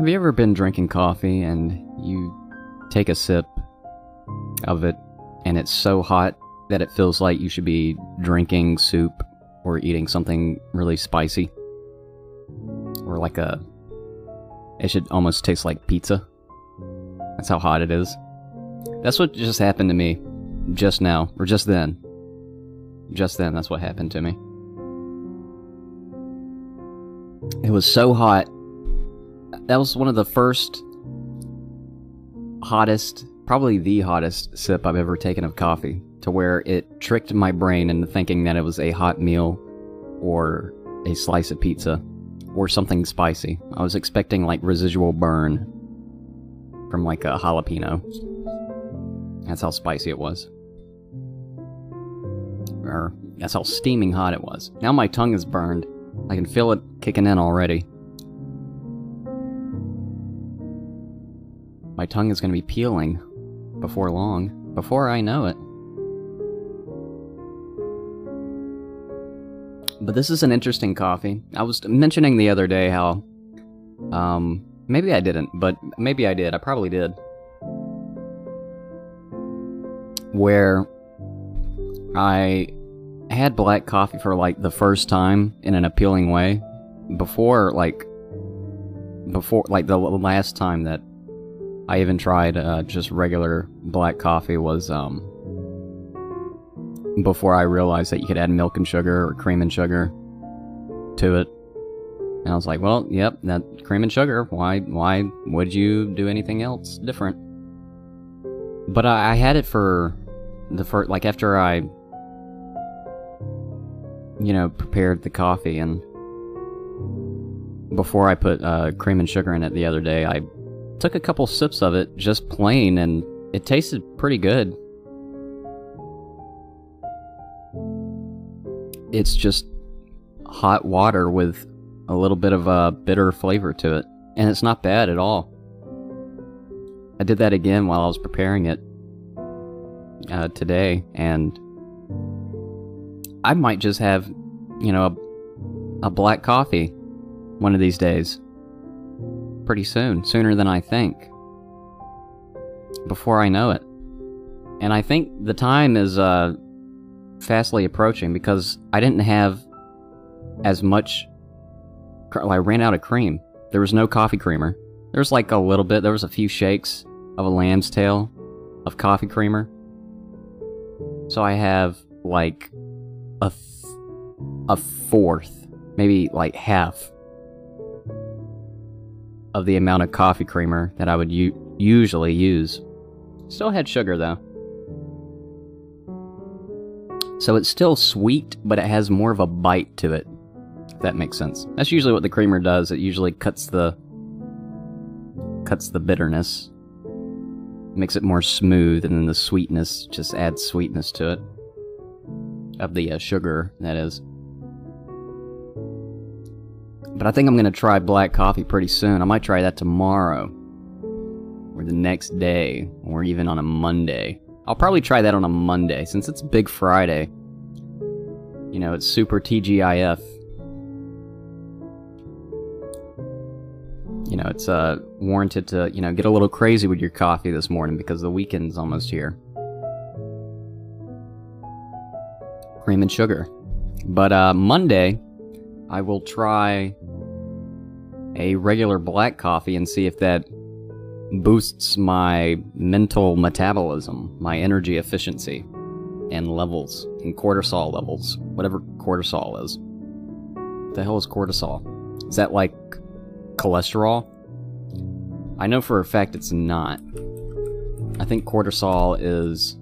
Have you ever been drinking coffee and you take a sip of it and it's so hot that it feels like you should be drinking soup or eating something really spicy? Or like a. It should almost taste like pizza. That's how hot it is. That's what just happened to me just now, or just then. Just then, that's what happened to me. It was so hot. That was one of the first hottest, probably the hottest sip I've ever taken of coffee, to where it tricked my brain into thinking that it was a hot meal or a slice of pizza or something spicy. I was expecting like residual burn from like a jalapeno. That's how spicy it was. Or that's how steaming hot it was. Now my tongue is burned. I can feel it kicking in already. My tongue is going to be peeling before long, before I know it. But this is an interesting coffee. I was mentioning the other day how, um, maybe I didn't, but maybe I did. I probably did. Where I had black coffee for like the first time in an appealing way before like before like the last time that I even tried uh, just regular black coffee was um before I realized that you could add milk and sugar or cream and sugar to it. And I was like, well, yep, that cream and sugar. Why why would you do anything else different? But I, I had it for the first like after I you know, prepared the coffee and before I put uh, cream and sugar in it the other day, I took a couple sips of it just plain and it tasted pretty good. It's just hot water with a little bit of a bitter flavor to it, and it's not bad at all. I did that again while I was preparing it uh, today, and I might just have, you know, a, a black coffee one of these days. Pretty soon, sooner than I think. Before I know it. And I think the time is uh, fastly approaching because I didn't have as much. Well, I ran out of cream. There was no coffee creamer. There was like a little bit. There was a few shakes of a lamb's tail of coffee creamer. So I have like a th- a fourth, maybe like half of the amount of coffee creamer that I would u- usually use. Still had sugar though. So it's still sweet, but it has more of a bite to it. If that makes sense. That's usually what the creamer does. It usually cuts the cuts the bitterness. Makes it more smooth and then the sweetness just adds sweetness to it of the uh, sugar, that is. But I think I'm going to try black coffee pretty soon. I might try that tomorrow. Or the next day. Or even on a Monday. I'll probably try that on a Monday, since it's Big Friday. You know, it's super TGIF. You know, it's uh, warranted to, you know, get a little crazy with your coffee this morning because the weekend's almost here. cream and sugar. But uh, Monday, I will try a regular black coffee and see if that boosts my mental metabolism, my energy efficiency, and levels, and cortisol levels, whatever cortisol is. What the hell is cortisol? Is that like cholesterol? I know for a fact it's not. I think cortisol is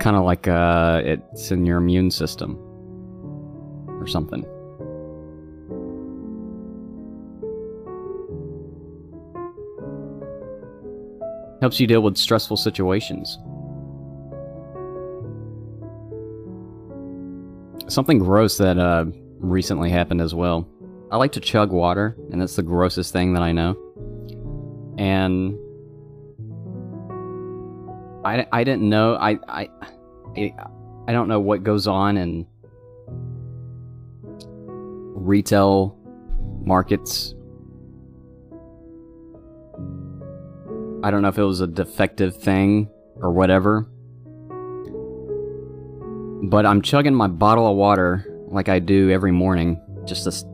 kind of like uh it's in your immune system. Or something. Helps you deal with stressful situations. Something gross that uh recently happened as well. I like to chug water, and that's the grossest thing that I know. And I, I didn't know. I, I, I, I don't know what goes on in retail markets. I don't know if it was a defective thing or whatever. But I'm chugging my bottle of water like I do every morning just to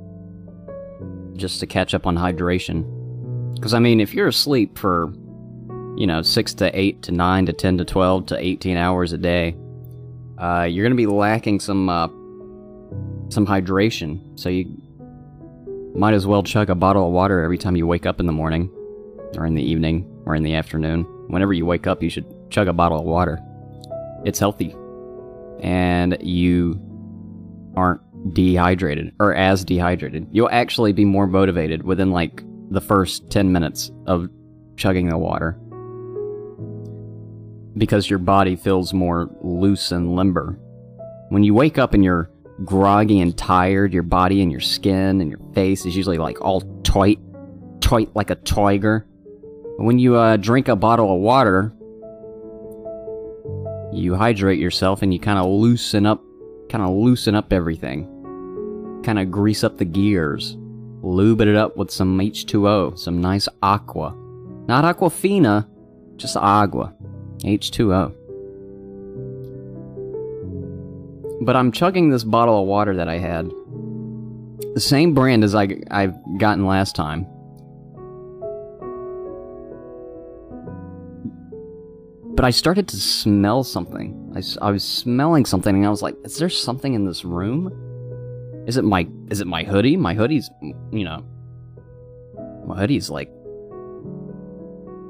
just to catch up on hydration. Cuz I mean, if you're asleep for you know, 6 to 8 to 9 to 10 to 12 to 18 hours a day, uh, you're going to be lacking some uh, some hydration. So you might as well chug a bottle of water every time you wake up in the morning or in the evening or in the afternoon. Whenever you wake up, you should chug a bottle of water. It's healthy. And you aren't dehydrated or as dehydrated. You'll actually be more motivated within like the first 10 minutes of chugging the water because your body feels more loose and limber. When you wake up and you're groggy and tired, your body and your skin and your face is usually like all tight, tight like a tiger. When you uh, drink a bottle of water, you hydrate yourself and you kind of loosen up, kind of loosen up everything. Kind of grease up the gears. Lube it up with some H2O, some nice aqua. Not Aquafina, just agua. H2O. But I'm chugging this bottle of water that I had. The same brand as I, I've gotten last time. But I started to smell something. I, I was smelling something and I was like, is there something in this room? Is it my is it my hoodie? My hoodie's you know my hoodie's like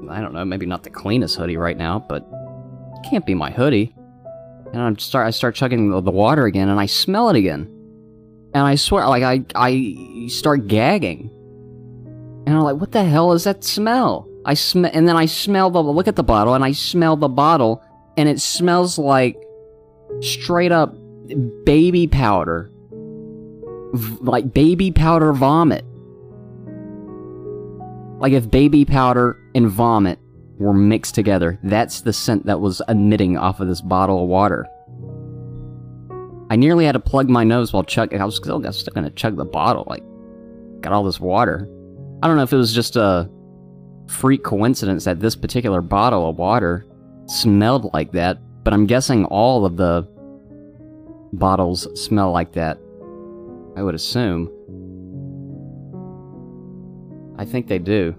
I don't know, maybe not the cleanest hoodie right now, but it can't be my hoodie. And I start I start chugging the, water again and I smell it again. And I swear like I I start gagging. And I'm like, what the hell is that smell? I smell and then I smell the look at the bottle and I smell the bottle and it smells like straight up baby powder. V- like baby powder vomit. Like if baby powder and vomit were mixed together, that's the scent that was emitting off of this bottle of water. I nearly had to plug my nose while chugging. I was still, gonna chug the bottle. Like, got all this water. I don't know if it was just a freak coincidence that this particular bottle of water smelled like that, but I'm guessing all of the bottles smell like that. I would assume. I think they do.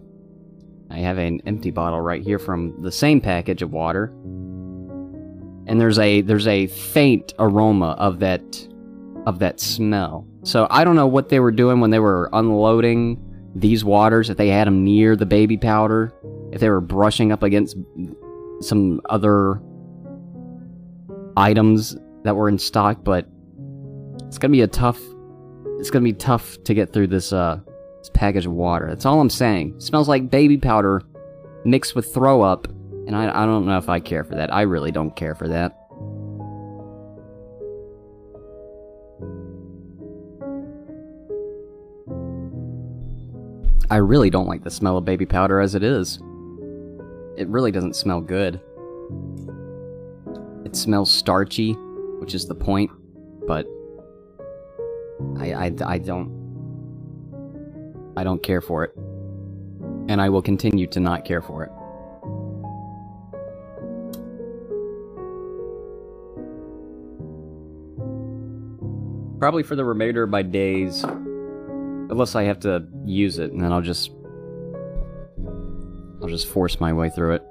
I have an empty bottle right here from the same package of water. And there's a there's a faint aroma of that of that smell. So I don't know what they were doing when they were unloading these waters if they had them near the baby powder, if they were brushing up against some other items that were in stock, but it's going to be a tough it's going to be tough to get through this uh this package of water. That's all I'm saying. It smells like baby powder mixed with throw up, and I, I don't know if I care for that. I really don't care for that. I really don't like the smell of baby powder as it is. It really doesn't smell good. It smells starchy, which is the point, but I, I, I don't I don't care for it. And I will continue to not care for it. Probably for the remainder of my days. Unless I have to use it, and then I'll just... I'll just force my way through it.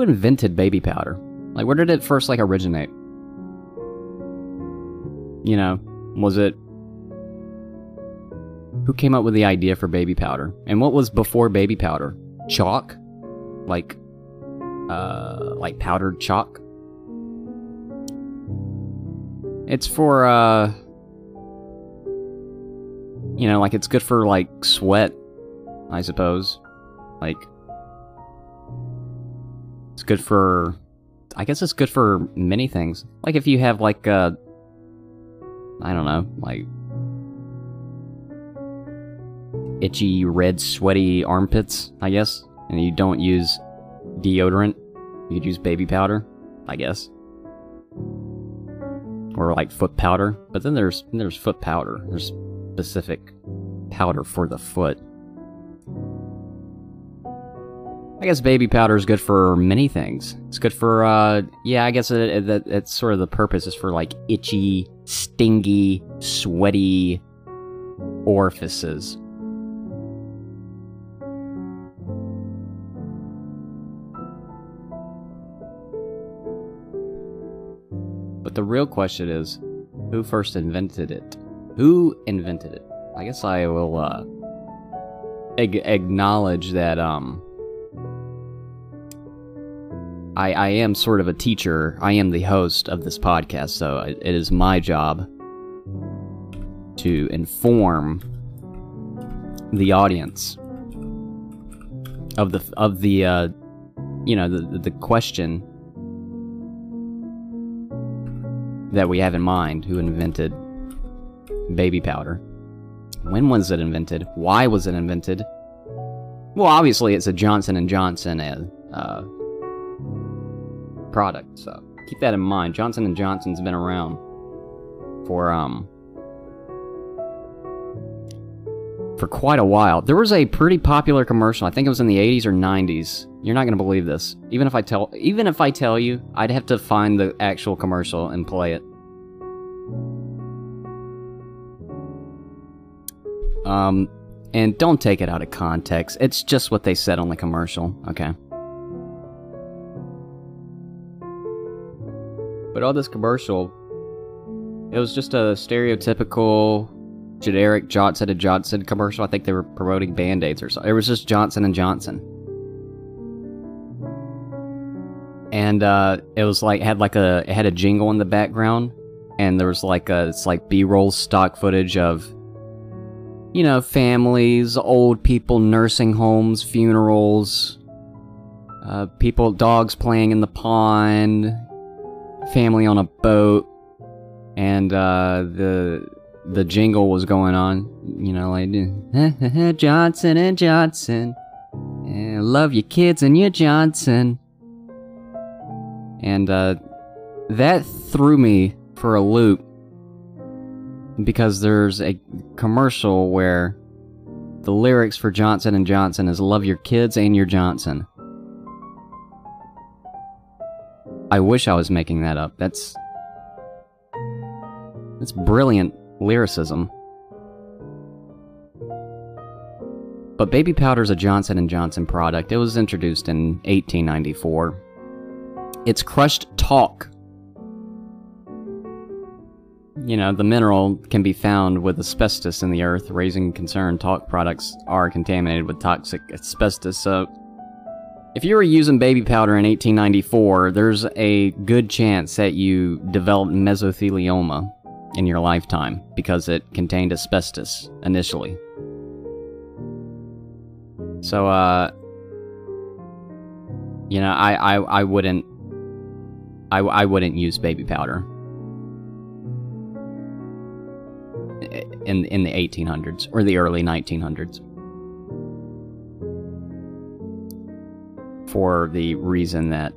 Who invented baby powder? Like, where did it first, like, originate? You know, was it... Who came up with the idea for baby powder? And what was before baby powder? Chalk? Like, uh, like powdered chalk? It's for, uh... You know, like, it's good for, like, sweat, I suppose. Like, good for I guess it's good for many things. Like if you have like uh I don't know, like itchy, red, sweaty armpits, I guess, and you don't use deodorant, you could use baby powder, I guess. Or like foot powder. But then there's there's foot powder. There's specific powder for the foot. I guess baby powder is good for many things. It's good for, uh, yeah, I guess it, it, it's sort of the purpose is for like itchy, stingy, sweaty orifices. But the real question is, who first invented it? Who invented it? I guess I will, uh, acknowledge that, um, I, I am sort of a teacher. I am the host of this podcast, so it, it is my job to inform the audience of the of the uh, you know the the question that we have in mind. Who invented baby powder? When was it invented? Why was it invented? Well obviously it's a johnson and johnson uh, product so keep that in mind johnson johnson's been around for um for quite a while there was a pretty popular commercial i think it was in the 80s or 90s you're not going to believe this. Even if I tell even if I tell you, I'd have to find the actual commercial and play it. Um and don't take it out of context. It's just what they said on the commercial, okay? But all this commercial it was just a stereotypical generic Johnson and Johnson commercial. I think they were promoting band-aids or something. It was just Johnson and Johnson. and uh, it was like had like a it had a jingle in the background, and there was like a it's like B-roll stock footage of you know families, old people, nursing homes, funerals, uh, people, dogs playing in the pond, family on a boat, and uh, the the jingle was going on, you know, like Johnson and Johnson, and love your kids and your Johnson. And uh, that threw me for a loop because there's a commercial where the lyrics for Johnson and Johnson is love your kids and your Johnson. I wish I was making that up. That's that's brilliant lyricism. But baby powder is a Johnson Johnson product. It was introduced in 1894. It's crushed talc. You know, the mineral can be found with asbestos in the earth, raising concern talc products are contaminated with toxic asbestos. So, if you were using baby powder in 1894, there's a good chance that you developed mesothelioma in your lifetime because it contained asbestos initially. So, uh, you know, I, I, I wouldn't I, I wouldn't use baby powder in in the 1800s or the early 1900s for the reason that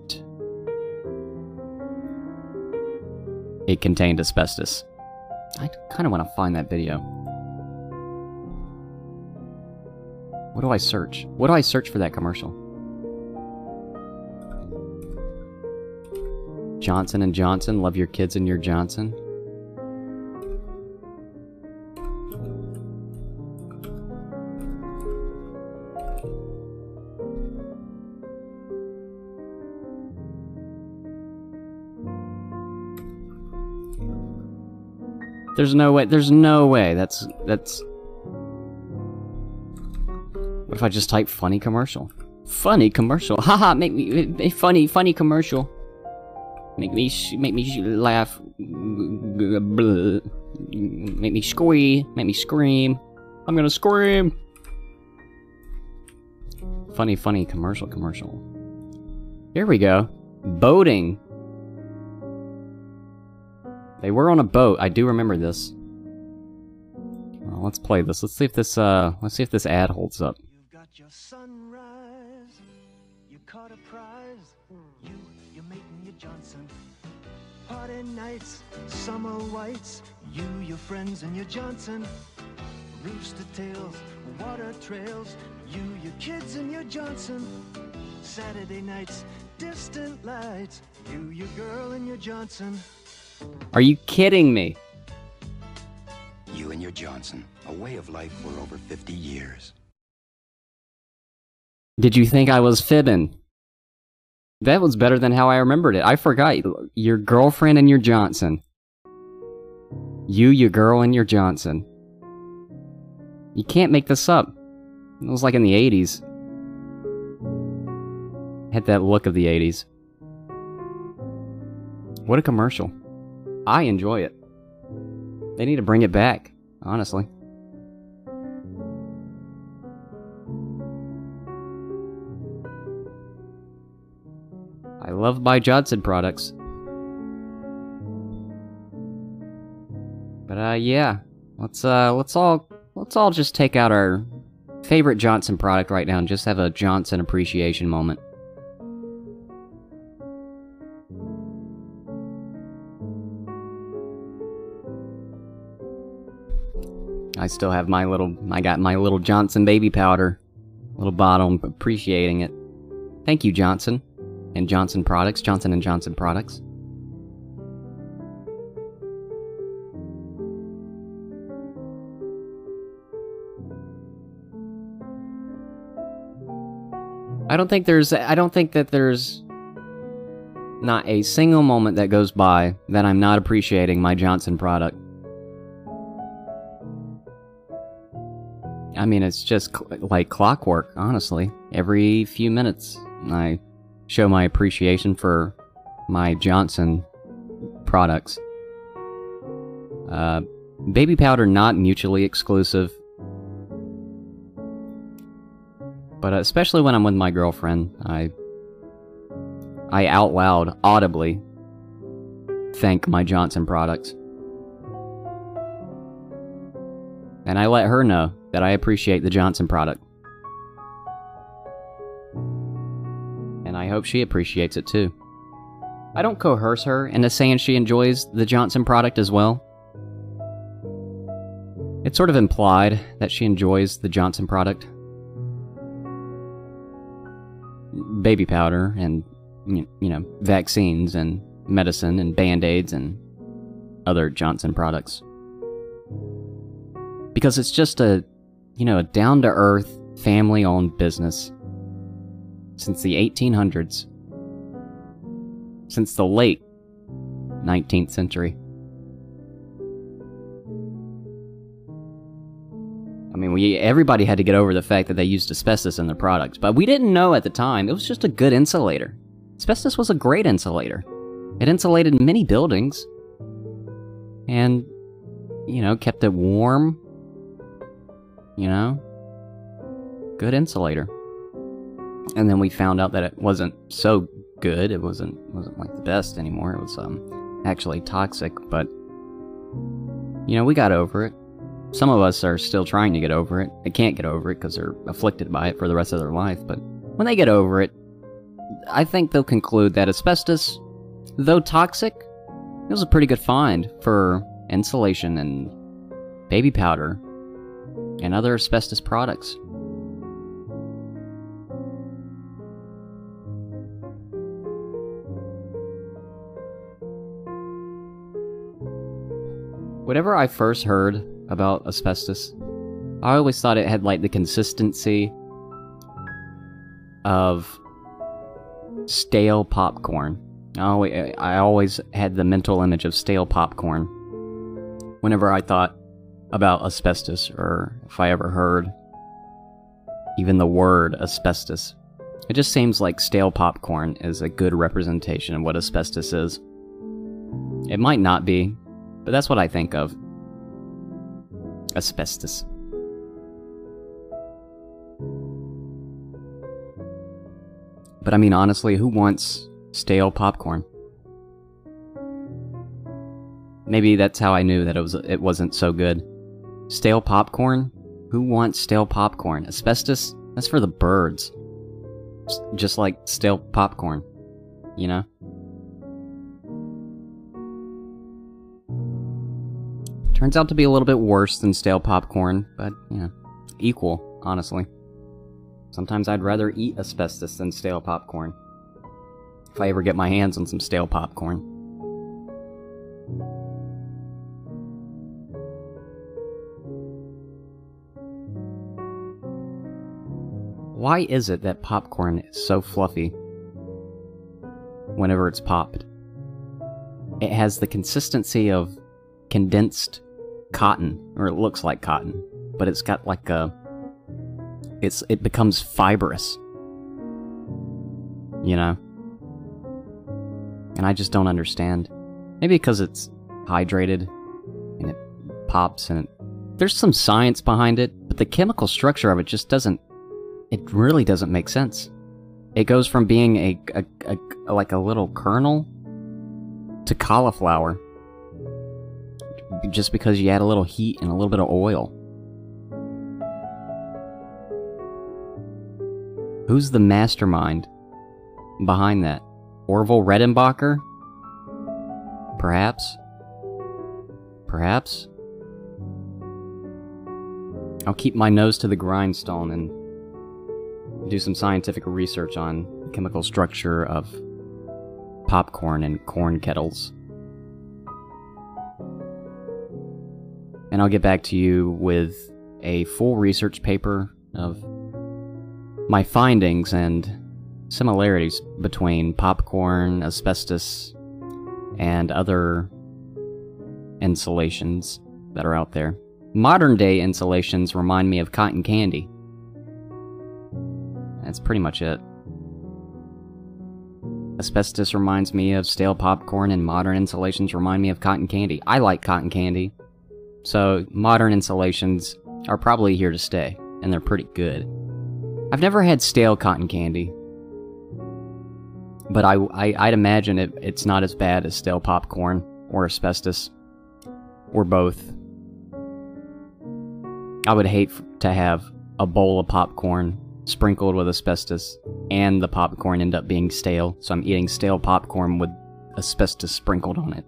it contained asbestos. I kind of want to find that video. What do I search? What do I search for that commercial? Johnson and Johnson, love your kids and your Johnson. There's no way. There's no way. That's that's. What if I just type funny commercial? Funny commercial. Haha, make me make funny funny commercial. Make me make me laugh. Make me squee. Make me scream. I'm gonna scream. Funny, funny commercial, commercial. Here we go. Boating. They were on a boat. I do remember this. Well, let's play this. Let's see if this uh let's see if this ad holds up. You've got your sunrise. You caught a prize. You, you're making your Johnson. Party nights, summer whites. You, your friends, and your Johnson. Rooster tails, water trails. You, your kids, and your Johnson. Saturday nights, distant lights. You, your girl, and your Johnson. Are you kidding me? You and your Johnson, a way of life for over 50 years. Did you think I was fibbing? That was better than how I remembered it. I forgot. Your girlfriend and your Johnson. You, your girl, and your Johnson. You can't make this up. It was like in the 80s. Had that look of the 80s. What a commercial. I enjoy it. They need to bring it back, honestly. I love my Johnson products. But uh yeah, let's uh let's all let's all just take out our favorite Johnson product right now and just have a Johnson appreciation moment. I still have my little I got my little Johnson baby powder. Little bottle, I'm appreciating it. Thank you, Johnson. And Johnson Products, Johnson and Johnson Products. I don't think there's I don't think that there's not a single moment that goes by that I'm not appreciating my Johnson product. I mean, it's just cl- like clockwork, honestly. Every few minutes, I show my appreciation for my Johnson products. Uh, baby powder not mutually exclusive, but especially when I'm with my girlfriend, I I out loud, audibly thank my Johnson products. And I let her know that I appreciate the Johnson product. And I hope she appreciates it too. I don't coerce her into saying she enjoys the Johnson product as well. It's sort of implied that she enjoys the Johnson product. Baby powder and, you know, vaccines and medicine and band aids and other Johnson products. Because it's just a, you know, a down to earth, family owned business since the 1800s. Since the late 19th century. I mean, we everybody had to get over the fact that they used asbestos in their products, but we didn't know at the time. It was just a good insulator. Asbestos was a great insulator. It insulated many buildings and you know, kept it warm. You know? Good insulator. And then we found out that it wasn't so good. It wasn't wasn't like the best anymore. It was um actually toxic, but you know, we got over it. Some of us are still trying to get over it. They can't get over it because they're afflicted by it for the rest of their life, but when they get over it, I think they'll conclude that asbestos, though toxic, it was a pretty good find for insulation and baby powder and other asbestos products. Whenever I first heard about asbestos, I always thought it had like the consistency of stale popcorn. I always, had the mental image of stale popcorn whenever I thought about asbestos or if I ever heard even the word asbestos. It just seems like stale popcorn is a good representation of what asbestos is. It might not be, but that's what I think of. Asbestos. But I mean, honestly, who wants stale popcorn? Maybe that's how I knew that it was it wasn't so good. Stale popcorn? Who wants stale popcorn? Asbestos? That's for the birds. Just like stale popcorn, you know? Turns out to be a little bit worse than stale popcorn, but, you know, equal, honestly. Sometimes I'd rather eat asbestos than stale popcorn. If I ever get my hands on some stale popcorn. Why is it that popcorn is so fluffy whenever it's popped? It has the consistency of condensed cotton, or it looks like cotton, but it's got like a it's it becomes fibrous. You know? And I just don't understand. Maybe because it's hydrated and it pops and it, there's some science behind it, but the chemical structure of it just doesn't it really doesn't make sense. It goes from being a, a, a like a little kernel to cauliflower just because you add a little heat and a little bit of oil. Who's the mastermind behind that? Orville Redenbacher? Perhaps? Perhaps? I'll keep my nose to the grindstone and do some scientific research on the chemical structure of popcorn and corn kettles. And I'll get back to you with a full research paper of my findings and similarities between popcorn, asbestos, and other insulations that are out there. Modern day insulations remind me of cotton candy. That's pretty much it. Asbestos reminds me of stale popcorn, and modern insulations remind me of cotton candy. I like cotton candy, so modern insulations are probably here to stay, and they're pretty good. I've never had stale cotton candy, but I, I would imagine it, it's not as bad as stale popcorn or asbestos or both. I would hate to have a bowl of popcorn sprinkled with asbestos and the popcorn end up being stale, so I'm eating stale popcorn with asbestos sprinkled on it.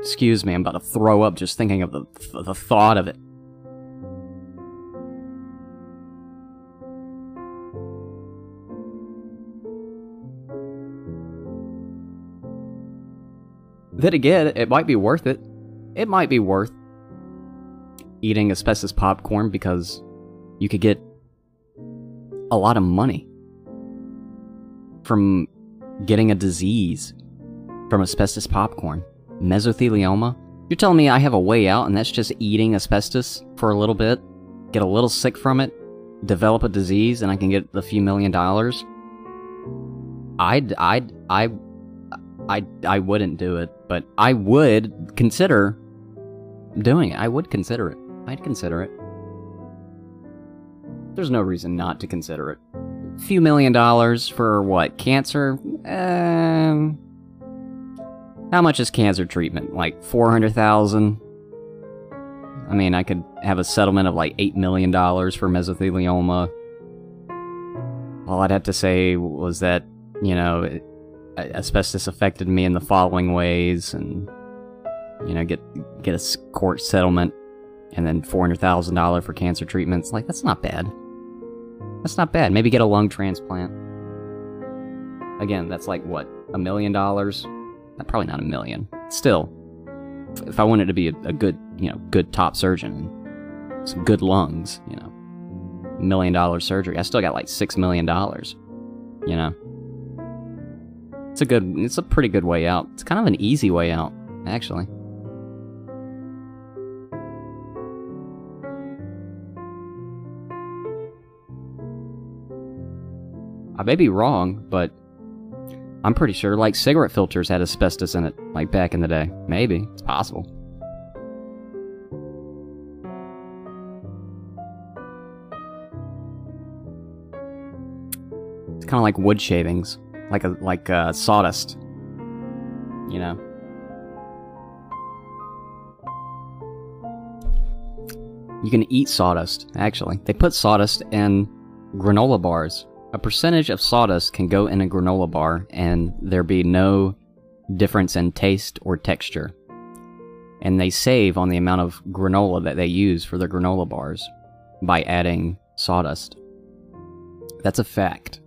Excuse me, I'm about to throw up just thinking of the, the thought of it. Then again, it might be worth it. It might be worth eating asbestos popcorn because you could get a lot of money from getting a disease from asbestos popcorn. Mesothelioma? You're telling me I have a way out and that's just eating asbestos for a little bit, get a little sick from it, develop a disease, and I can get a few million dollars? I'd, I'd, I, I, I wouldn't do it, but I would consider doing it. I would consider it. I'd consider it. There's no reason not to consider it. A few million dollars for what? Cancer? Um. How much is cancer treatment? Like 400,000? I mean, I could have a settlement of like $8 million for mesothelioma. All I'd have to say was that, you know, asbestos affected me in the following ways and, you know, get, get a court settlement and then $400,000 for cancer treatments. Like, that's not bad. That's not bad. Maybe get a lung transplant. Again, that's like, what, a million dollars? Uh, probably not a million. Still, if I wanted to be a, a good, you know, good top surgeon, some good lungs, you know, million dollar surgery, I still got like six million dollars, you know. It's a good, it's a pretty good way out. It's kind of an easy way out, actually. I may be wrong, but I'm pretty sure like cigarette filters had asbestos in it, like back in the day. Maybe. It's possible. It's kind of like wood shavings, like a like uh, sawdust. You know. You can eat sawdust, actually. They put sawdust in granola bars a percentage of sawdust can go in a granola bar and there be no difference in taste or texture. And they save on the amount of granola that they use for their granola bars by adding sawdust. That's a fact.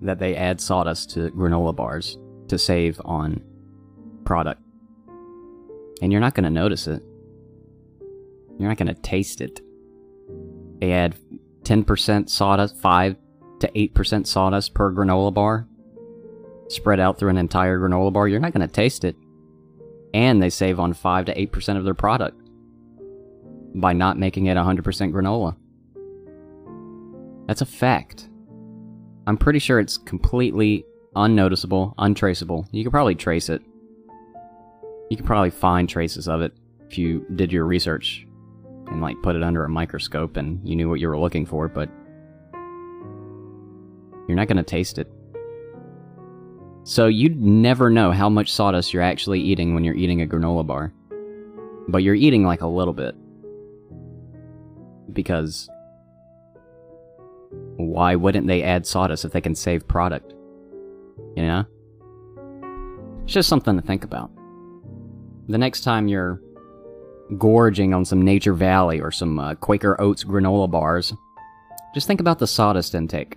That they add sawdust to granola bars to save on product. And you're not going to notice it. You're not going to taste it. They add 10% sawdust, 5 to 8% sawdust per granola bar, spread out through an entire granola bar. You're not going to taste it. And they save on 5 to 8% of their product by not making it 100% granola. That's a fact. I'm pretty sure it's completely unnoticeable, untraceable. You could probably trace it. You could probably find traces of it if you did your research and like put it under a microscope and you knew what you were looking for, but you're not going to taste it. So you'd never know how much sawdust you're actually eating when you're eating a granola bar. But you're eating like a little bit. Because why wouldn't they add sawdust if they can save product? You know? It's just something to think about. The next time you're gorging on some Nature Valley or some uh, Quaker Oats granola bars, just think about the sawdust intake.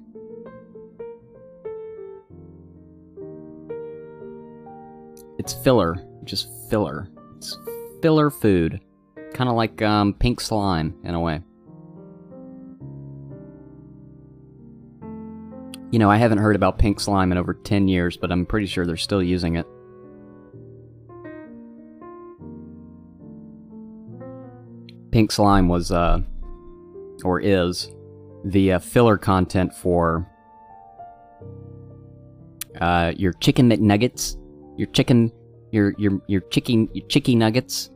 It's filler, just filler. It's filler food. Kind of like um, pink slime, in a way. You know, I haven't heard about pink slime in over 10 years, but I'm pretty sure they're still using it. Pink slime was, uh, or is, the uh, filler content for uh, your chicken McNuggets, your chicken, your your your chicken, your chicky nuggets.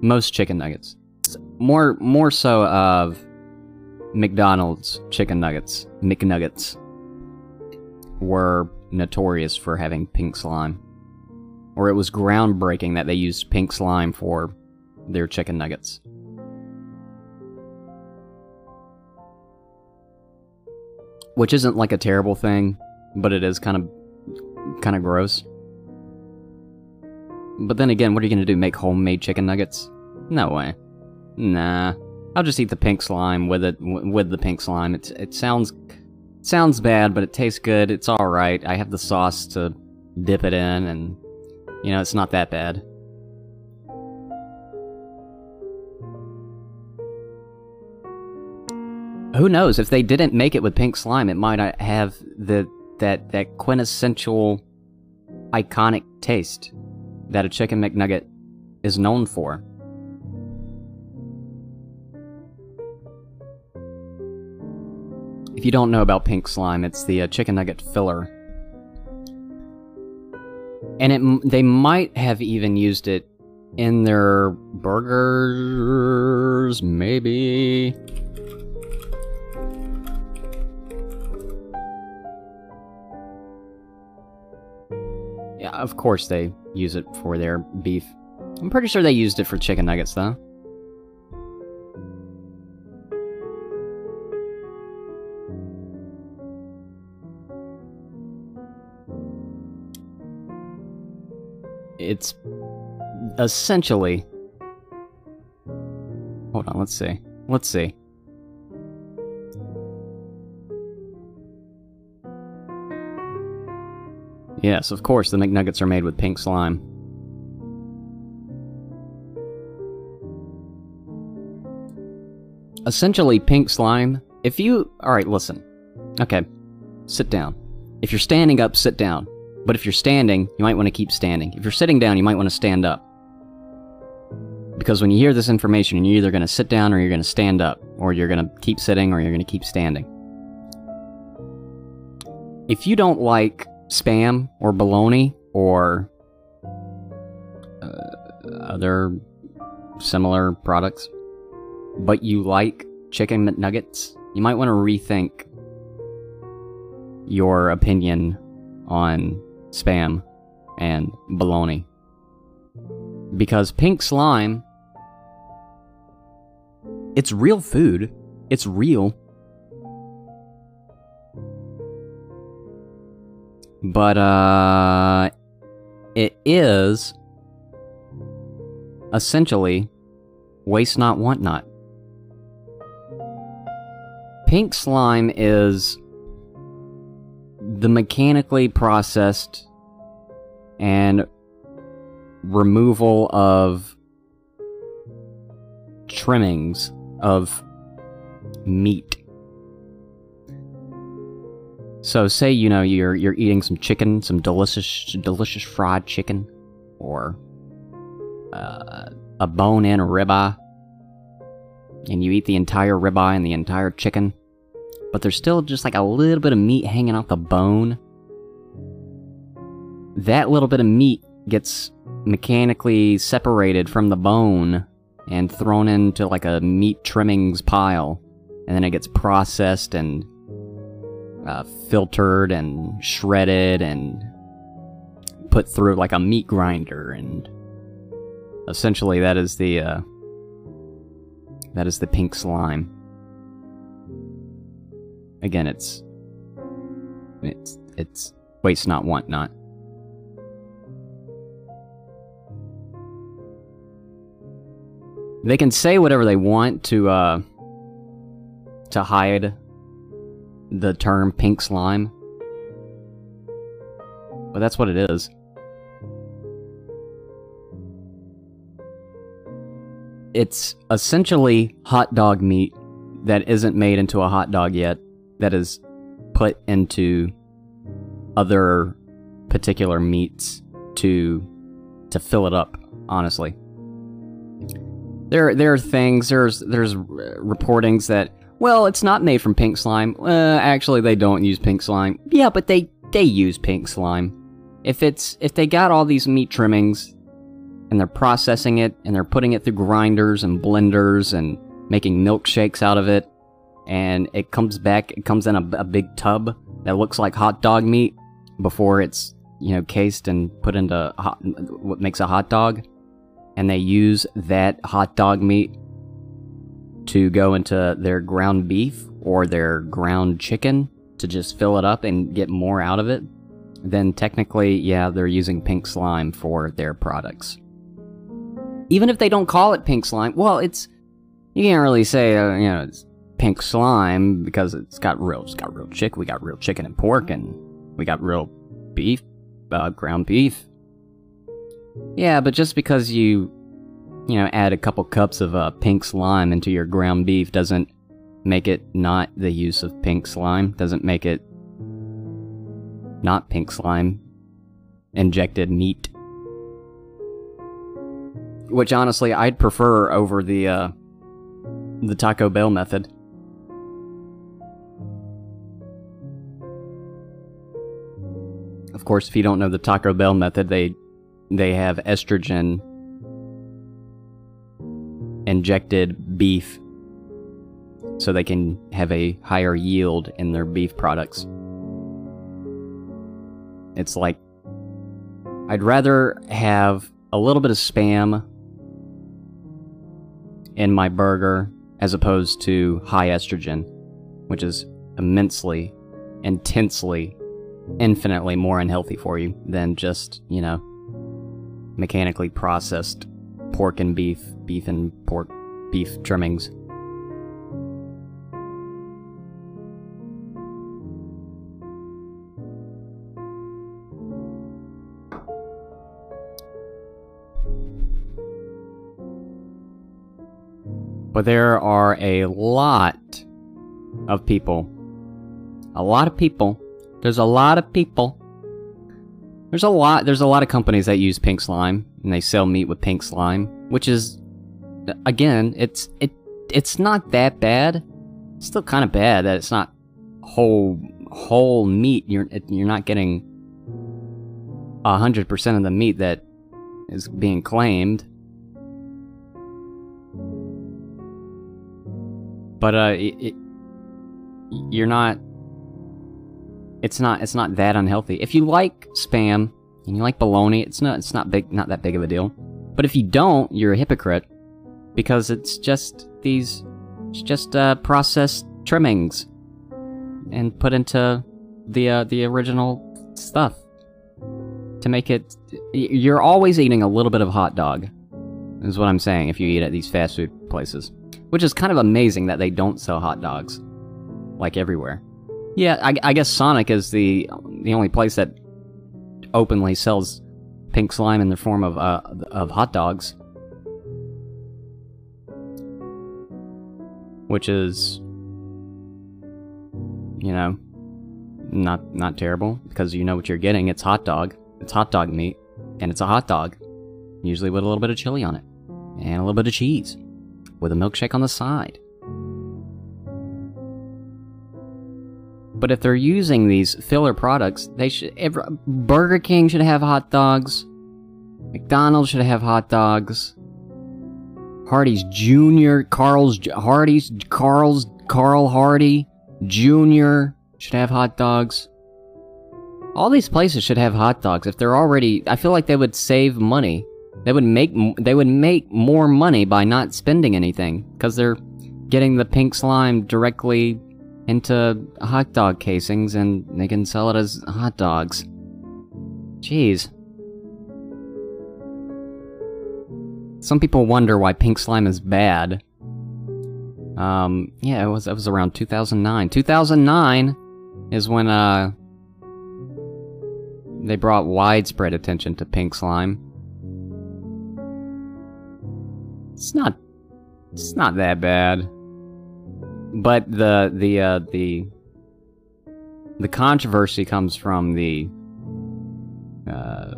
Most chicken nuggets, more more so of McDonald's chicken nuggets, McNuggets, were notorious for having pink slime. Or it was groundbreaking that they used pink slime for their chicken nuggets. Which isn't like a terrible thing, but it is kind of kind of gross. But then again, what are you going to do? Make homemade chicken nuggets? No way. Nah. I'll just eat the pink slime with it with the pink slime. It it sounds sounds bad, but it tastes good. It's all right. I have the sauce to dip it in and you know, it's not that bad. Who knows? If they didn't make it with pink slime, it might not have the that that quintessential iconic taste that a chicken McNugget is known for. If you don't know about pink slime, it's the uh, chicken nugget filler. And it they might have even used it in their burgers, maybe. Yeah, of course they use it for their beef. I'm pretty sure they used it for chicken nuggets, though. It's essentially. Hold on, let's see. Let's see. Yes, of course, the McNuggets are made with pink slime. Essentially, pink slime. If you. Alright, listen. Okay, sit down. If you're standing up, sit down. But if you're standing, you might want to keep standing. If you're sitting down, you might want to stand up. Because when you hear this information, you're either going to sit down or you're going to stand up, or you're going to keep sitting or you're going to keep standing. If you don't like spam or baloney or uh, other similar products, but you like chicken McNuggets, you might want to rethink your opinion on spam and baloney. Because pink slime it's real food. It's real. But uh it is essentially waste not want not. Pink slime is the mechanically processed and removal of trimmings of meat. So say you know you're you're eating some chicken, some delicious delicious fried chicken, or uh, a bone-in ribeye, and you eat the entire ribeye and the entire chicken, but there's still just like a little bit of meat hanging off the bone. That little bit of meat gets mechanically separated from the bone and thrown into like a meat trimmings pile, and then it gets processed and uh, filtered and shredded and put through like a meat grinder, and essentially that is the uh, that is the pink slime. Again, it's it's it's waste not, want not. They can say whatever they want to uh to hide the term pink slime. But that's what it is. It's essentially hot dog meat that isn't made into a hot dog yet, that is put into other particular meats to to fill it up, honestly. There there are things there's there's reportings that well, it's not made from pink slime. Uh, actually, they don't use pink slime. Yeah, but they they use pink slime. If it's if they got all these meat trimmings and they're processing it and they're putting it through grinders and blenders and making milkshakes out of it, and it comes back, it comes in a, a big tub that looks like hot dog meat before it's you know cased and put into hot, what makes a hot dog, and they use that hot dog meat to go into their ground beef or their ground chicken to just fill it up and get more out of it, then technically, yeah, they're using pink slime for their products. Even if they don't call it pink slime, well, it's you can't really say uh, you know it's pink slime because it's got real it's got real chick we got real chicken and pork and we got real beef uh, ground beef yeah but just because you you know, add a couple cups of uh, pink slime into your ground beef doesn't make it not the use of pink slime, doesn't make it not pink slime injected meat. Which honestly I'd prefer over the uh, the Taco Bell method. Of course, if you don't know the Taco Bell method, they they have estrogen injected beef so they can have a higher yield in their beef products. It's like I'd rather have a little bit of spam in my burger as opposed to high estrogen, which is immensely, intensely, infinitely more unhealthy for you than just, you know, mechanically processed pork and beef, beef and pork, beef trimmings. But there are a lot of people. A lot of people. There's a lot of people. There's a lot there's a lot of companies that use pink slime and they sell meat with pink slime, which is again, it's it it's not that bad. It's still kind of bad that it's not whole whole meat. You're you're not getting hundred percent of the meat that is being claimed. But uh, it, it, you're not. It's not. It's not that unhealthy. If you like spam and you like bologna, it's not. It's not big. Not that big of a deal. But if you don't, you're a hypocrite because it's just these It's just uh, processed trimmings and put into the uh, the original stuff to make it. You're always eating a little bit of hot dog, is what I'm saying. If you eat at these fast food places, which is kind of amazing that they don't sell hot dogs like everywhere. Yeah, I, I guess Sonic is the the only place that openly sells pink slime in the form of uh, of hot dogs, which is you know not not terrible because you know what you're getting. It's hot dog. It's hot dog meat, and it's a hot dog, usually with a little bit of chili on it and a little bit of cheese, with a milkshake on the side. But if they're using these filler products, they should. Every, Burger King should have hot dogs. McDonald's should have hot dogs. Hardee's Jr., Carl's Hardee's, Carl's Carl Hardy Jr. should have hot dogs. All these places should have hot dogs. If they're already, I feel like they would save money. They would make they would make more money by not spending anything because they're getting the pink slime directly into hot dog casings and they can sell it as hot dogs. Jeez. Some people wonder why pink slime is bad. Um, yeah, it was it was around 2009. 2009 is when uh they brought widespread attention to pink slime. It's not it's not that bad. But the the uh, the the controversy comes from the uh,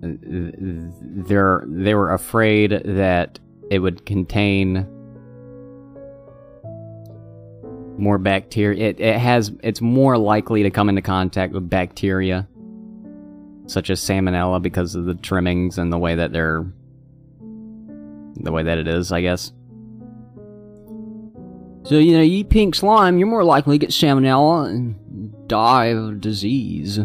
they're they were afraid that it would contain more bacteria. It it has it's more likely to come into contact with bacteria such as salmonella because of the trimmings and the way that they're the way that it is, I guess. So, you know, you eat pink slime, you're more likely to get salmonella and die of disease.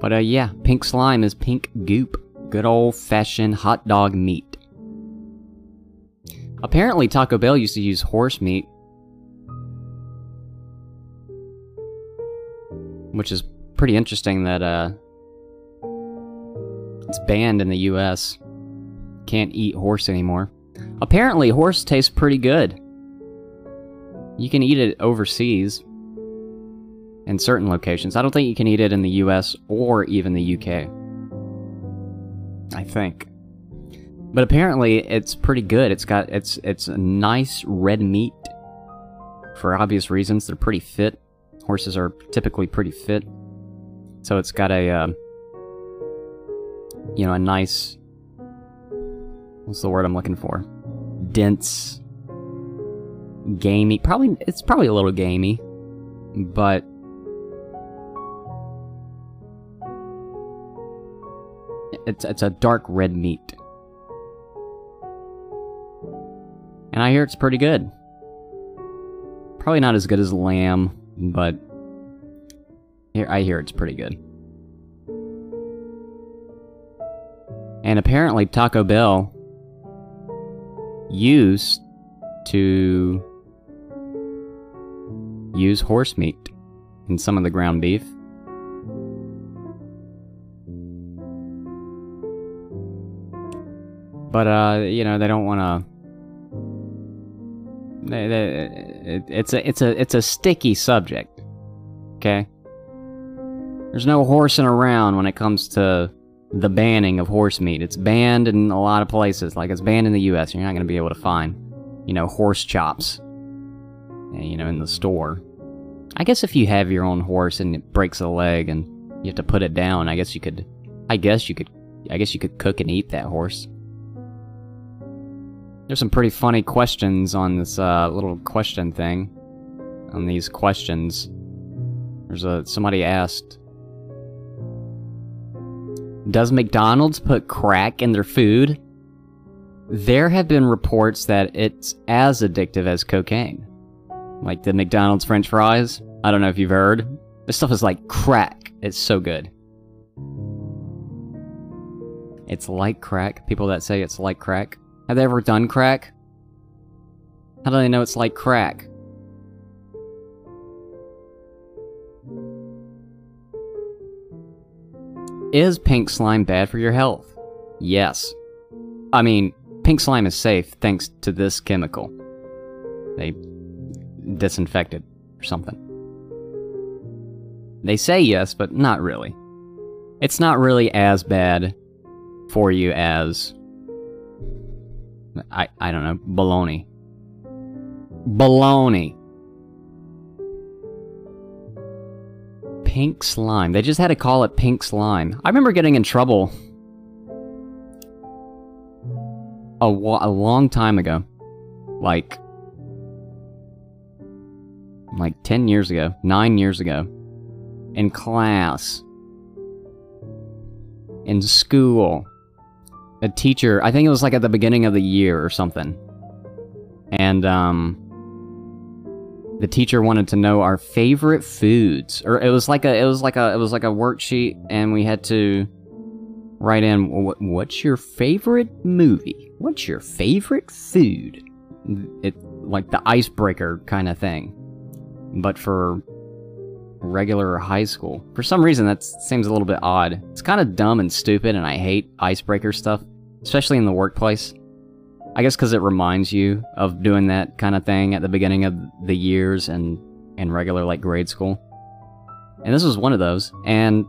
But, uh, yeah, pink slime is pink goop. Good old fashioned hot dog meat. Apparently, Taco Bell used to use horse meat. Which is pretty interesting that, uh, it's banned in the US. Can't eat horse anymore. Apparently, horse tastes pretty good. You can eat it overseas. In certain locations. I don't think you can eat it in the US or even the UK. I think. But apparently it's pretty good. It's got it's it's a nice red meat. For obvious reasons, they're pretty fit. Horses are typically pretty fit. So it's got a uh, you know, a nice what's the word I'm looking for? Dense gamey. Probably it's probably a little gamey, but it's it's a dark red meat. And I hear it's pretty good. Probably not as good as lamb, but I hear it's pretty good. And apparently Taco Bell used to use horse meat in some of the ground beef. But, uh, you know, they don't want to... It's a, it's a, it's a sticky subject. Okay? There's no horsing around when it comes to the banning of horse meat. It's banned in a lot of places. Like, it's banned in the US. You're not going to be able to find, you know, horse chops, eh, you know, in the store. I guess if you have your own horse and it breaks a leg and you have to put it down, I guess you could, I guess you could, I guess you could cook and eat that horse. There's some pretty funny questions on this uh, little question thing. On these questions, there's a somebody asked, "Does McDonald's put crack in their food?" There have been reports that it's as addictive as cocaine, like the McDonald's French fries. I don't know if you've heard. This stuff is like crack. It's so good. It's like crack. People that say it's like crack. Have they ever done crack? How do they know it's like crack? Is pink slime bad for your health? Yes. I mean, pink slime is safe thanks to this chemical. They disinfect it or something. They say yes, but not really. It's not really as bad for you as I I don't know, baloney. Baloney. Pink slime. They just had to call it pink slime. I remember getting in trouble a, a long time ago. Like like 10 years ago, 9 years ago in class in school a teacher i think it was like at the beginning of the year or something and um the teacher wanted to know our favorite foods or it was like a it was like a it was like a worksheet and we had to write in what's your favorite movie what's your favorite food it like the icebreaker kind of thing but for regular high school. For some reason, that seems a little bit odd. It's kind of dumb and stupid, and I hate icebreaker stuff, especially in the workplace. I guess because it reminds you of doing that kind of thing at the beginning of the years and in regular like grade school. And this was one of those. And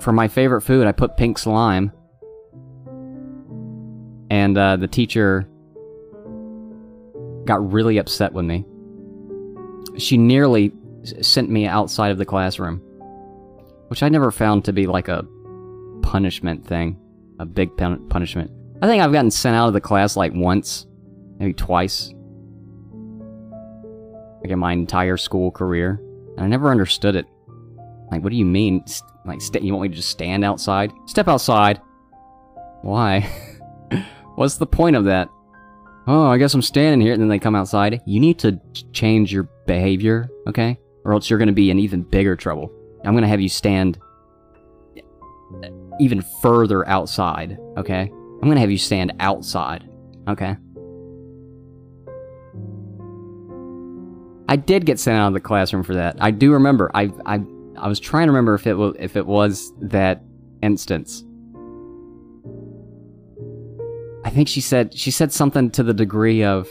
for my favorite food, I put pink slime. And uh, the teacher got really upset with me. She nearly sent me outside of the classroom. Which I never found to be like a punishment thing. A big pun punishment. I think I've gotten sent out of the class like once. Maybe twice. Like in my entire school career. And I never understood it. Like, what do you mean? Like, you want me to just stand outside? Step outside. Why? What's the point of that? Oh, I guess I'm standing here, and then they come outside. You need to change your behavior, okay? or else you're to be in even bigger trouble. I'm to have you stand eh, even further outside, okay? I'm to have you stand outside, okay? I did get sent out of the classroom for that. I do remember. I I I was trying to remember if it was if it was that instance. I think she said she said something to the degree of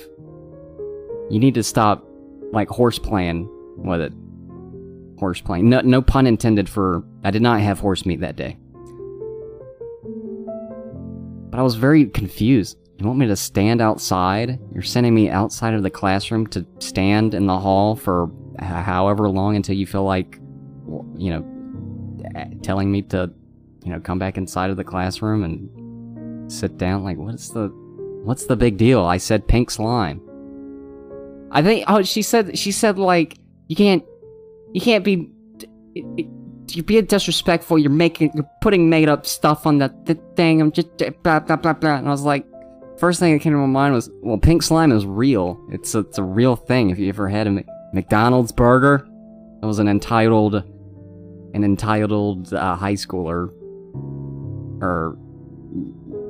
you need to stop like horse playing with it. Horse playing. No, no pun intended for. I did not have horse meat that day. But I was very confused. You want me to stand outside? You're sending me outside of the classroom to stand in the hall for however long until you feel like, you know, telling me to, you know, come back inside of the classroom and sit down. Like, what's the, what's the big deal? I said pink slime. I think. Oh, she said. She said like you can't you can't be you're being disrespectful. You're making, you're putting made up stuff on that the thing. I'm just blah blah blah blah. And I was like, first thing that came to my mind was, well, pink slime is real. It's a, it's a real thing. If you ever had a McDonald's burger, it was an entitled, an entitled uh, high schooler, or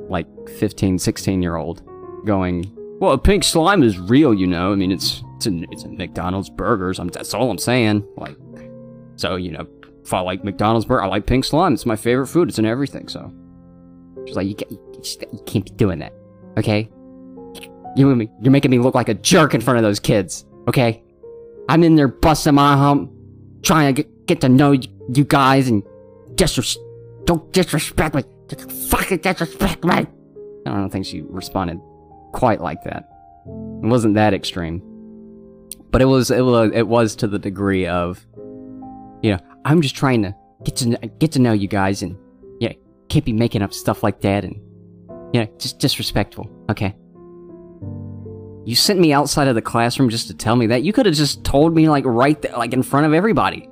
like 15, 16 year old, going, well, pink slime is real. You know, I mean, it's it's a, it's a McDonald's burgers. I'm, that's all I'm saying. Like, so you know, if I like McDonald's burger, I like pink slime. It's my favorite food. It's in everything. So she's like, you can't, you can't be doing that. Okay, you you're making me look like a jerk in front of those kids. Okay, I'm in there busting my hump, trying to get, get to know you guys and disres don't disrespect me. Just fucking disrespect me. I don't think she responded quite like that. It wasn't that extreme. But it was it was it was to the degree of, you know, I'm just trying to get to get to know you guys and yeah, can't be making up stuff like that and know, just disrespectful. Okay. You sent me outside of the classroom just to tell me that. You could have just told me like right there, like in front of everybody.